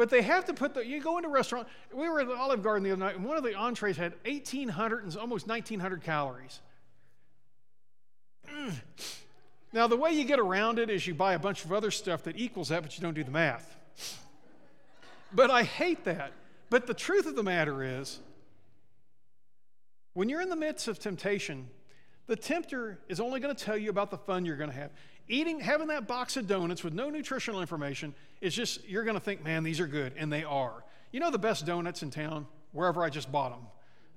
But they have to put the, you go into a restaurant, we were at the Olive Garden the other night, and one of the entrees had 1,800 and almost 1,900 calories. Mm. Now, the way you get around it is you buy a bunch of other stuff that equals that, but you don't do the math. But I hate that. But the truth of the matter is, when you're in the midst of temptation, the tempter is only going to tell you about the fun you're going to have. Eating, having that box of donuts with no nutritional information is just, you're going to think, man, these are good. And they are. You know the best donuts in town? Wherever I just bought them.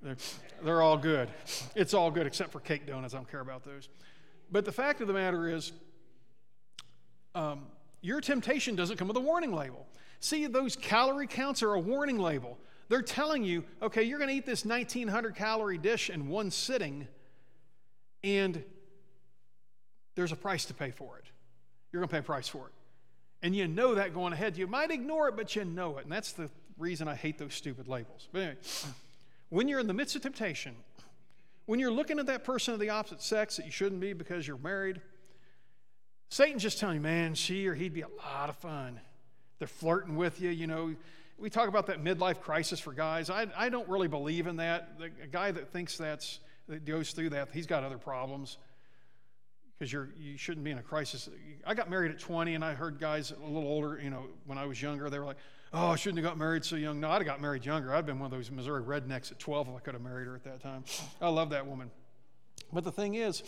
They're, they're all good. It's all good except for cake donuts. I don't care about those. But the fact of the matter is, um, your temptation doesn't come with a warning label. See, those calorie counts are a warning label. They're telling you, okay, you're going to eat this 1900 calorie dish in one sitting, and there's a price to pay for it. You're going to pay a price for it. And you know that going ahead. You might ignore it, but you know it. And that's the reason I hate those stupid labels. But anyway, when you're in the midst of temptation, when you're looking at that person of the opposite sex that you shouldn't be because you're married, Satan's just telling you, man, she or he'd be a lot of fun. They're flirting with you, you know. We talk about that midlife crisis for guys. I, I don't really believe in that. The a guy that thinks that's that goes through that, he's got other problems because you're you shouldn't be in a crisis. I got married at 20, and I heard guys a little older, you know, when I was younger, they were like, "Oh, I shouldn't have got married so young." No, I'd have got married younger. I'd been one of those Missouri rednecks at 12 if I could have married her at that time. I love that woman, but the thing is.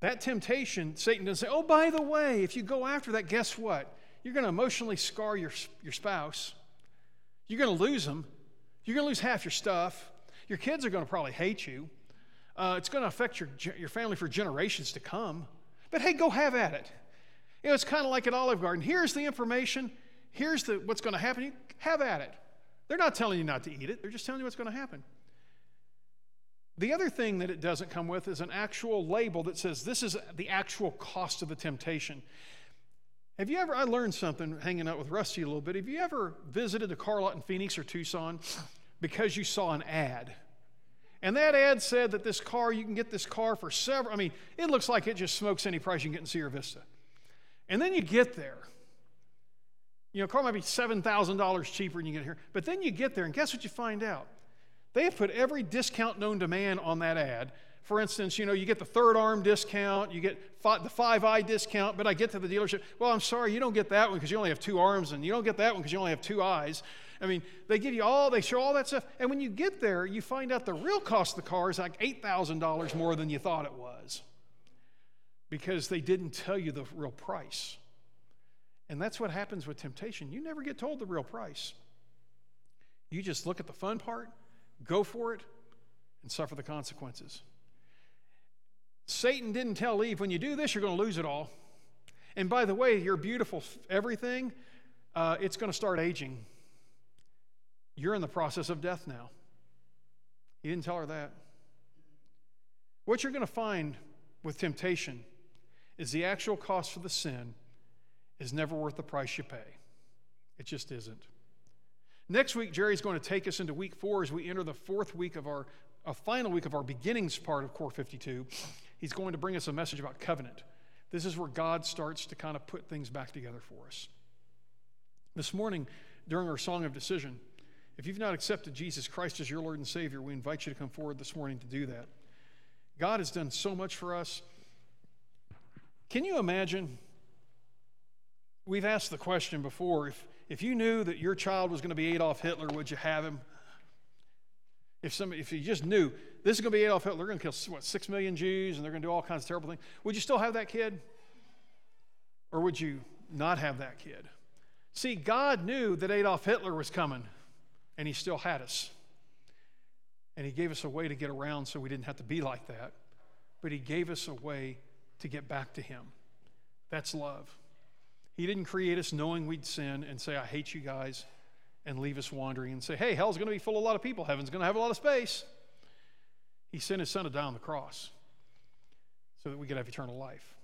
That temptation, Satan doesn't say, oh, by the way, if you go after that, guess what? You're going to emotionally scar your, your spouse. You're going to lose them. You're going to lose half your stuff. Your kids are going to probably hate you. Uh, it's going to affect your, your family for generations to come. But hey, go have at it. You know, it's kind of like at Olive Garden. Here's the information. Here's the, what's going to happen. You have at it. They're not telling you not to eat it. They're just telling you what's going to happen. The other thing that it doesn't come with is an actual label that says this is the actual cost of the temptation. Have you ever, I learned something hanging out with Rusty a little bit. Have you ever visited a car lot in Phoenix or Tucson because you saw an ad? And that ad said that this car, you can get this car for several, I mean, it looks like it just smokes any price you can get in Sierra Vista. And then you get there. You know, car might be $7,000 cheaper than you get here. But then you get there, and guess what you find out? They have put every discount known to man on that ad. For instance, you know, you get the third arm discount, you get five, the five eye discount, but I get to the dealership. Well, I'm sorry, you don't get that one because you only have two arms, and you don't get that one because you only have two eyes. I mean, they give you all, they show all that stuff. And when you get there, you find out the real cost of the car is like $8,000 more than you thought it was because they didn't tell you the real price. And that's what happens with temptation. You never get told the real price. You just look at the fun part, go for it, and suffer the consequences. Satan didn't tell Eve, when you do this, you're going to lose it all. And by the way, your beautiful everything, uh, it's going to start aging. You're in the process of death now. He didn't tell her that. What you're going to find with temptation is the actual cost for the sin is never worth the price you pay. It just isn't. Next week, Jerry's going to take us into week four as we enter the fourth week of our, a final week of our beginnings part of Core 52. He's going to bring us a message about covenant. This is where God starts to kind of put things back together for us. This morning, during our song of decision, if you've not accepted Jesus Christ as your Lord and Savior, we invite you to come forward this morning to do that. God has done so much for us. Can you imagine We've asked the question before if, if you knew that your child was going to be Adolf Hitler, would you have him? If, some, if you just knew this is going to be Adolf Hitler, they're going to kill, what, six million Jews and they're going to do all kinds of terrible things, would you still have that kid? Or would you not have that kid? See, God knew that Adolf Hitler was coming, and He still had us. And He gave us a way to get around so we didn't have to be like that. But He gave us a way to get back to Him. That's love. He didn't create us knowing we'd sin and say, I hate you guys, and leave us wandering and say, hey, hell's going to be full of a lot of people. Heaven's going to have a lot of space. He sent His Son to die on the cross so that we could have eternal life.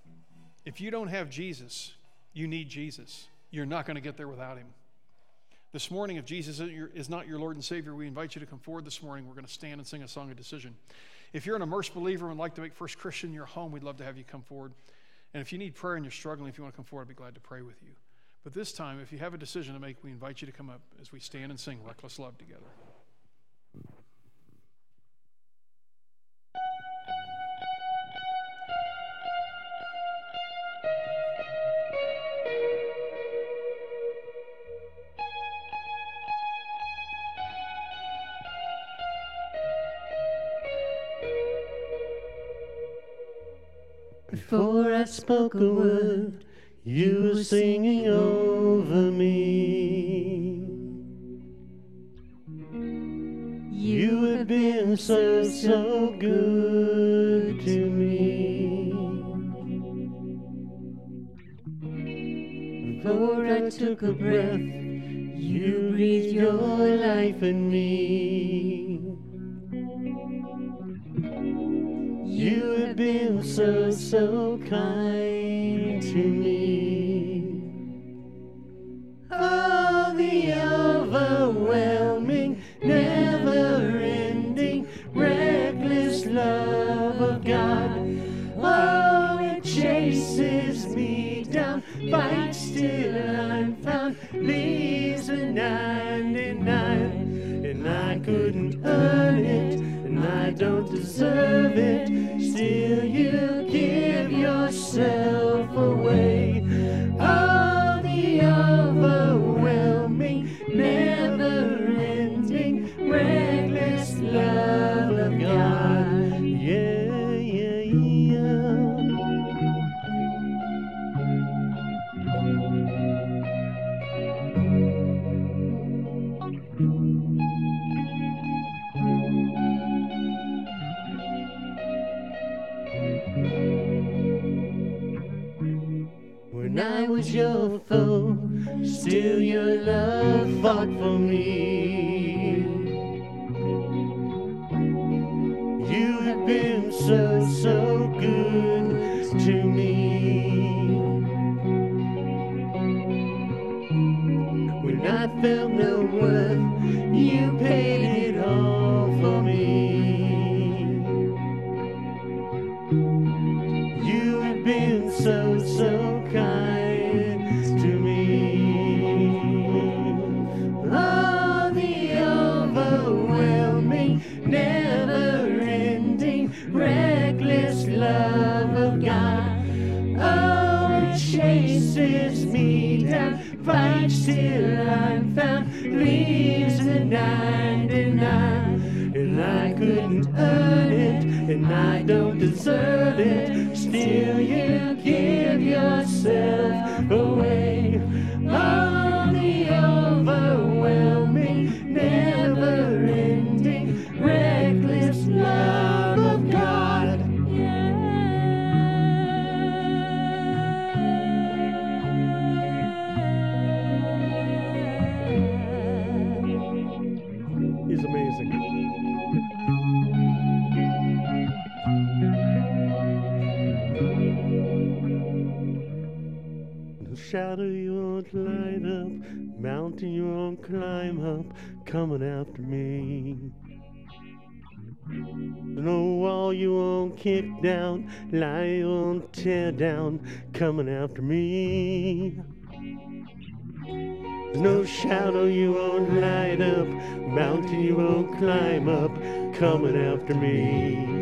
If you don't have Jesus, you need Jesus. You're not going to get there without him. This morning, if Jesus is not your Lord and Savior, we invite you to come forward this morning. We're going to stand and sing a song of decision. If you're an immersed believer and would like to make First Christian your home, we'd love to have you come forward. And if you need prayer and you're struggling, if you want to come forward, I'd be glad to pray with you. But this time, if you have a decision to make, we invite you to come up as we stand and sing Reckless Love together. Before I spoke a word, you were singing over me. You have been so, so good to me. Before I took a breath, you breathed your life in me. So, so kind for me. Shadow you won't light up, mountain you won't climb up, coming after me. No wall you won't kick down, lie you won't tear down, coming after me. No shadow you won't light up, mountain you won't climb up, coming after me.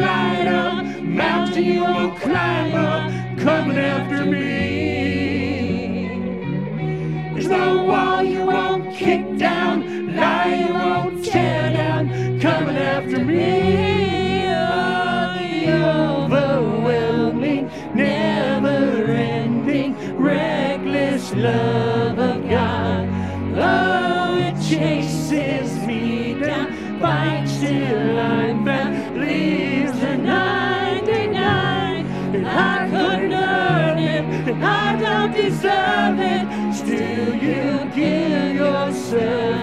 you won't climb up, Coming after me. There's no wall you won't kick down, lie you won't tear down, Coming after me. Oh, the overwhelming, never-ending, reckless love of yourself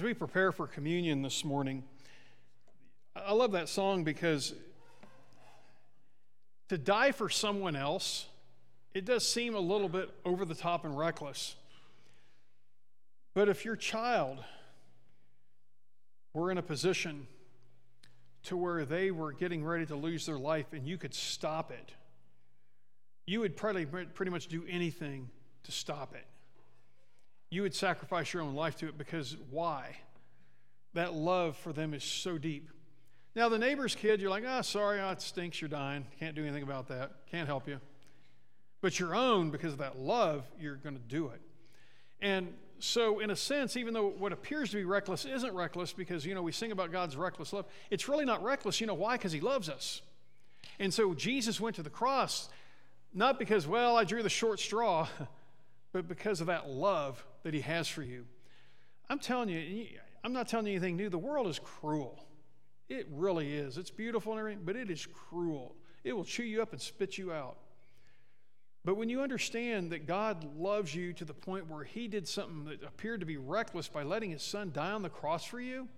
As we prepare for communion this morning, I love that song because to die for someone else, it does seem a little bit over the top and reckless. But if your child were in a position to where they were getting ready to lose their life and you could stop it, you would probably pretty much do anything to stop it you would sacrifice your own life to it because why? That love for them is so deep. Now, the neighbor's kid, you're like, ah, oh, sorry, oh, it stinks, you're dying. Can't do anything about that. Can't help you. But your own, because of that love, you're going to do it. And so, in a sense, even though what appears to be reckless isn't reckless, because, you know, we sing about God's reckless love, it's really not reckless. You know why? Because He loves us. And so, Jesus went to the cross not because, well, I drew the short straw, but because of that love that he has for you. I'm telling you, I'm not telling you anything new. The world is cruel. It really is. It's beautiful and everything, but it is cruel. It will chew you up and spit you out. But when you understand that God loves you to the point where he did something that appeared to be reckless by letting his son die on the cross for you,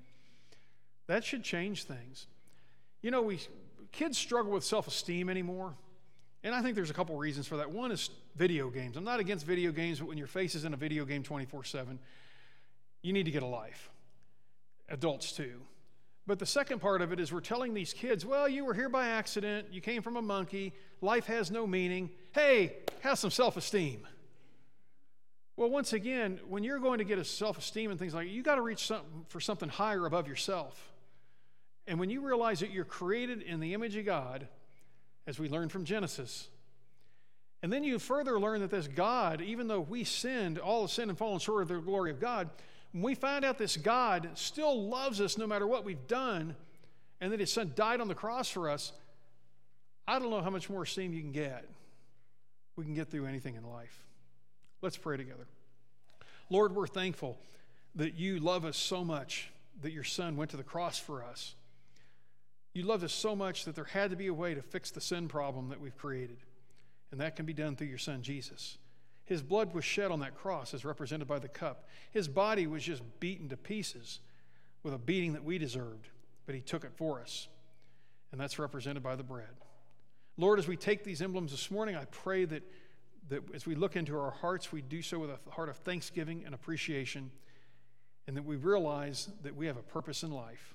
that should change things. You know, we kids struggle with self-esteem anymore. And I think there's a couple reasons for that. One is video games. I'm not against video games, but when your face is in a video game 24 7, you need to get a life. Adults too. But the second part of it is we're telling these kids, well, you were here by accident, you came from a monkey, life has no meaning. Hey, have some self esteem. Well, once again, when you're going to get a self esteem and things like that, you got to reach something for something higher above yourself. And when you realize that you're created in the image of God, as we learn from Genesis. And then you further learn that this God, even though we sinned, all have sinned and fallen short of the glory of God, when we find out this God still loves us no matter what we've done, and that his son died on the cross for us, I don't know how much more esteem you can get. We can get through anything in life. Let's pray together. Lord, we're thankful that you love us so much that your son went to the cross for us. You loved us so much that there had to be a way to fix the sin problem that we've created. And that can be done through your son, Jesus. His blood was shed on that cross, as represented by the cup. His body was just beaten to pieces with a beating that we deserved, but he took it for us. And that's represented by the bread. Lord, as we take these emblems this morning, I pray that, that as we look into our hearts, we do so with a heart of thanksgiving and appreciation, and that we realize that we have a purpose in life.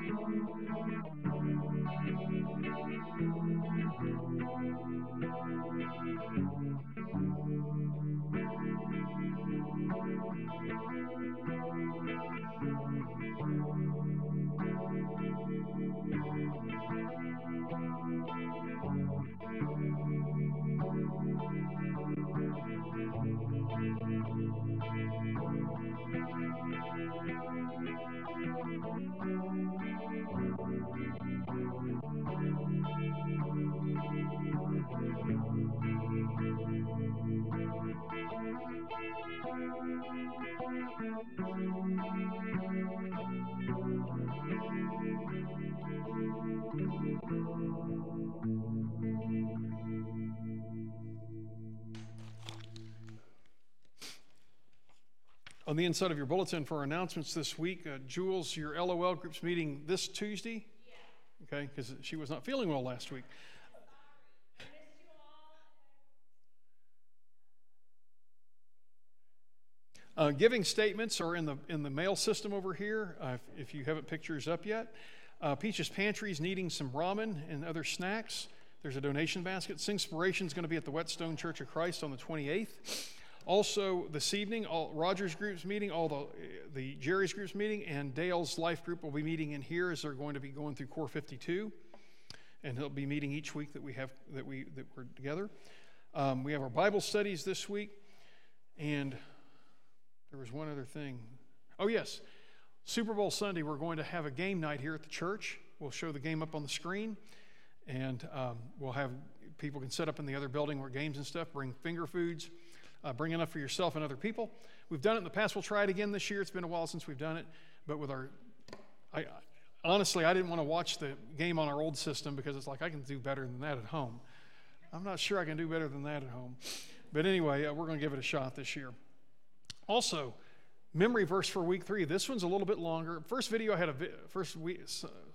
On the inside of your bulletin for announcements this week, uh, Jules, your LOL group's meeting this Tuesday. Okay, because she was not feeling well last week. Uh, giving statements are in the in the mail system over here. Uh, if, if you haven't pictures up yet, uh, Peach's Pantry is needing some ramen and other snacks. There's a donation basket. Singspiration is going to be at the Whetstone Church of Christ on the 28th. Also, this evening, all Rogers Group's meeting, all the, the Jerry's Group's meeting, and Dale's Life Group will be meeting in here as they're going to be going through Core 52, and he'll be meeting each week that we have that we that we're together. Um, we have our Bible studies this week, and there was one other thing. Oh yes, Super Bowl Sunday we're going to have a game night here at the church. We'll show the game up on the screen, and um, we'll have people can set up in the other building where games and stuff. Bring finger foods uh, bring enough for yourself and other people. We've done it in the past. We'll try it again this year. It's been a while since we've done it, but with our, I honestly I didn't want to watch the game on our old system because it's like I can do better than that at home. I'm not sure I can do better than that at home, but anyway, uh, we're going to give it a shot this year. Also, memory verse for week three. This one's a little bit longer. First video I had a vi- first week,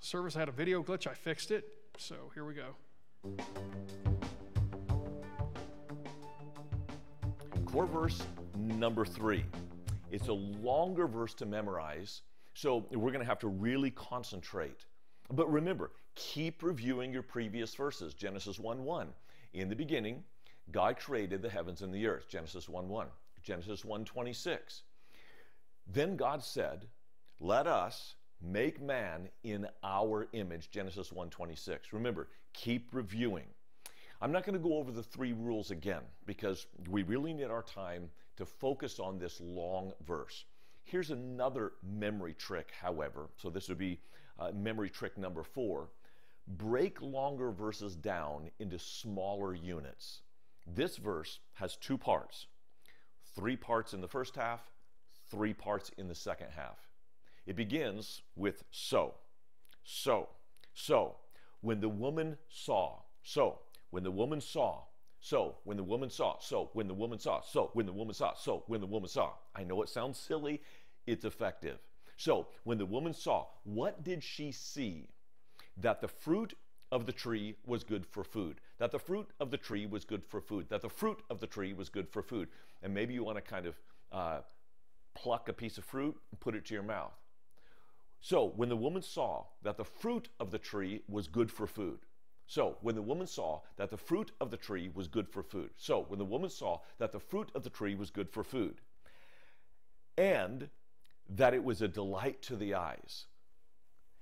service I had a video glitch. I fixed it, so here we go. Core verse number three. It's a longer verse to memorize, so we're going to have to really concentrate. But remember, keep reviewing your previous verses. Genesis 1 1. In the beginning, God created the heavens and the earth. Genesis 1 1. Genesis 1 26. Then God said, Let us make man in our image. Genesis 1 26. Remember, keep reviewing. I'm not going to go over the three rules again because we really need our time to focus on this long verse. Here's another memory trick, however. So this would be uh, memory trick number four. Break longer verses down into smaller units. This verse has two parts three parts in the first half, three parts in the second half. It begins with so, so, so. When the woman saw, so, when the woman saw, so when the woman saw, so when the woman saw, so when the woman saw, so when the woman saw. I know it sounds silly, it's effective. So when the woman saw, what did she see? That the fruit of the tree was good for food. That the fruit of the tree was good for food. That the fruit of the tree was good for food. And maybe you want to kind of uh, pluck a piece of fruit and put it to your mouth. So when the woman saw that the fruit of the tree was good for food, so when the woman saw that the fruit of the tree was good for food. So when the woman saw that the fruit of the tree was good for food, and that it was a delight to the eyes,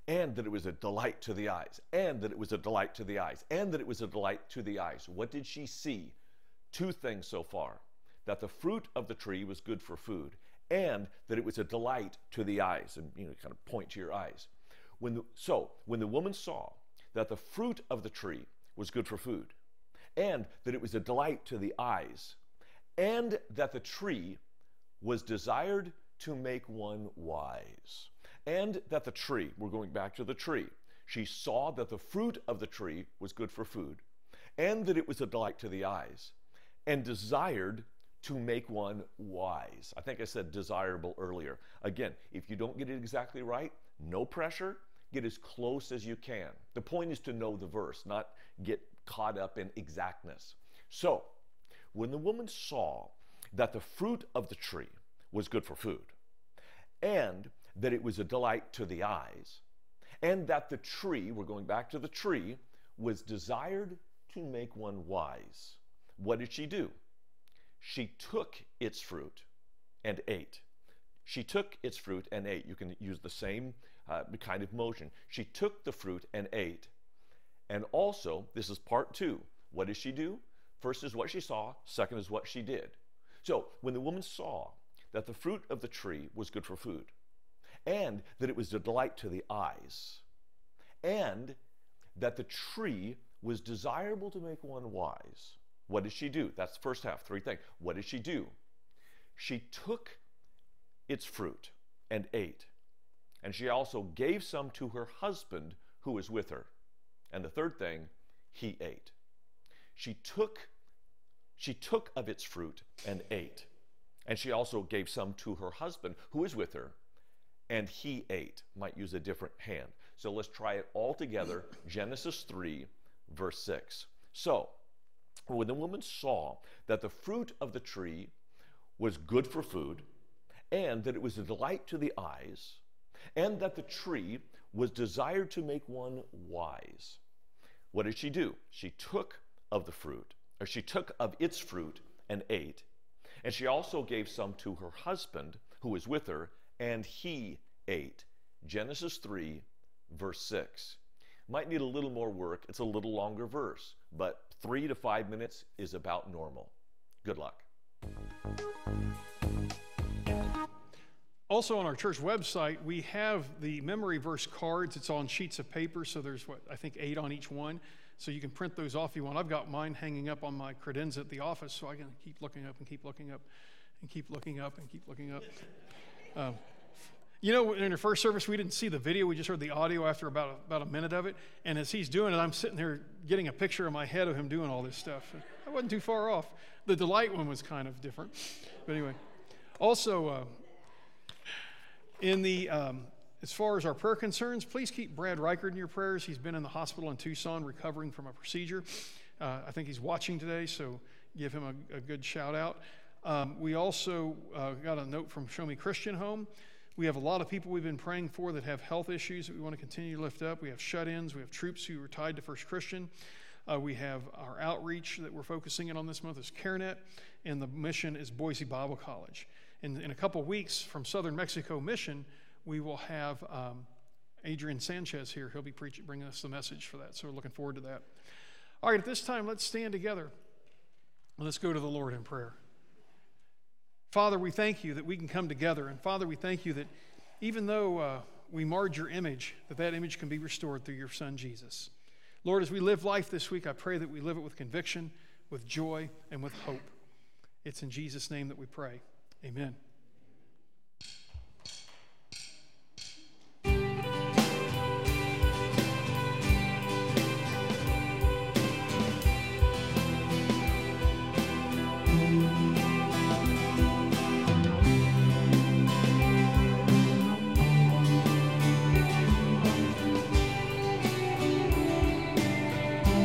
and that it was a delight to the eyes, and that it was a delight to the eyes, and that it was a delight to the eyes. What did she see? Two things so far that the fruit of the tree was good for food, and that it was a delight to the eyes, and you know, kind of point to your eyes. When the, so when the woman saw that the fruit of the tree was good for food, and that it was a delight to the eyes, and that the tree was desired to make one wise. And that the tree, we're going back to the tree, she saw that the fruit of the tree was good for food, and that it was a delight to the eyes, and desired to make one wise. I think I said desirable earlier. Again, if you don't get it exactly right, no pressure, get as close as you can. The point is to know the verse, not get caught up in exactness. So, when the woman saw that the fruit of the tree was good for food, and that it was a delight to the eyes, and that the tree, we're going back to the tree, was desired to make one wise. What did she do? She took its fruit and ate. She took its fruit and ate. You can use the same uh, kind of motion. She took the fruit and ate. And also, this is part two. What did she do? First is what she saw, second is what she did. So, when the woman saw that the fruit of the tree was good for food, and that it was a delight to the eyes, and that the tree was desirable to make one wise. What did she do? That's the first half, three things. What did she do? She took its fruit and ate, and she also gave some to her husband who was with her. And the third thing, he ate. She took she took of its fruit and ate. And she also gave some to her husband who was with her, and he ate. Might use a different hand. So let's try it all together. Genesis 3, verse 6. So, when the woman saw that the fruit of the tree was good for food, and that it was a delight to the eyes, and that the tree was desired to make one wise, what did she do? She took of the fruit, or she took of its fruit and ate, and she also gave some to her husband who was with her, and he ate. Genesis 3, verse 6. Might need a little more work. It's a little longer verse, but three to five minutes is about normal. Good luck. Also, on our church website, we have the memory verse cards. It's on sheets of paper, so there's what I think eight on each one. So you can print those off if you want. I've got mine hanging up on my credenza at the office, so I can keep looking up and keep looking up and keep looking up and keep looking up. Um, you know, in the first service, we didn't see the video. We just heard the audio after about a, about a minute of it. And as he's doing it, I'm sitting there getting a picture in my head of him doing all this stuff. I wasn't too far off. The delight one was kind of different. But anyway, also, uh, in the um, as far as our prayer concerns, please keep Brad Reichard in your prayers. He's been in the hospital in Tucson recovering from a procedure. Uh, I think he's watching today, so give him a, a good shout out. Um, we also uh, got a note from Show Me Christian Home. We have a lot of people we've been praying for that have health issues that we want to continue to lift up. We have shut ins, we have troops who are tied to First Christian. Uh, we have our outreach that we're focusing in on this month is CareNet, and the mission is Boise Bible College. In, in a couple weeks from Southern Mexico Mission, we will have um, Adrian Sanchez here. He'll be preaching, bringing us the message for that. So we're looking forward to that. All right, at this time, let's stand together. Let's go to the Lord in prayer. Father, we thank you that we can come together. And Father, we thank you that even though uh, we marred your image, that that image can be restored through your Son, Jesus. Lord, as we live life this week, I pray that we live it with conviction, with joy, and with hope. It's in Jesus' name that we pray. Amen.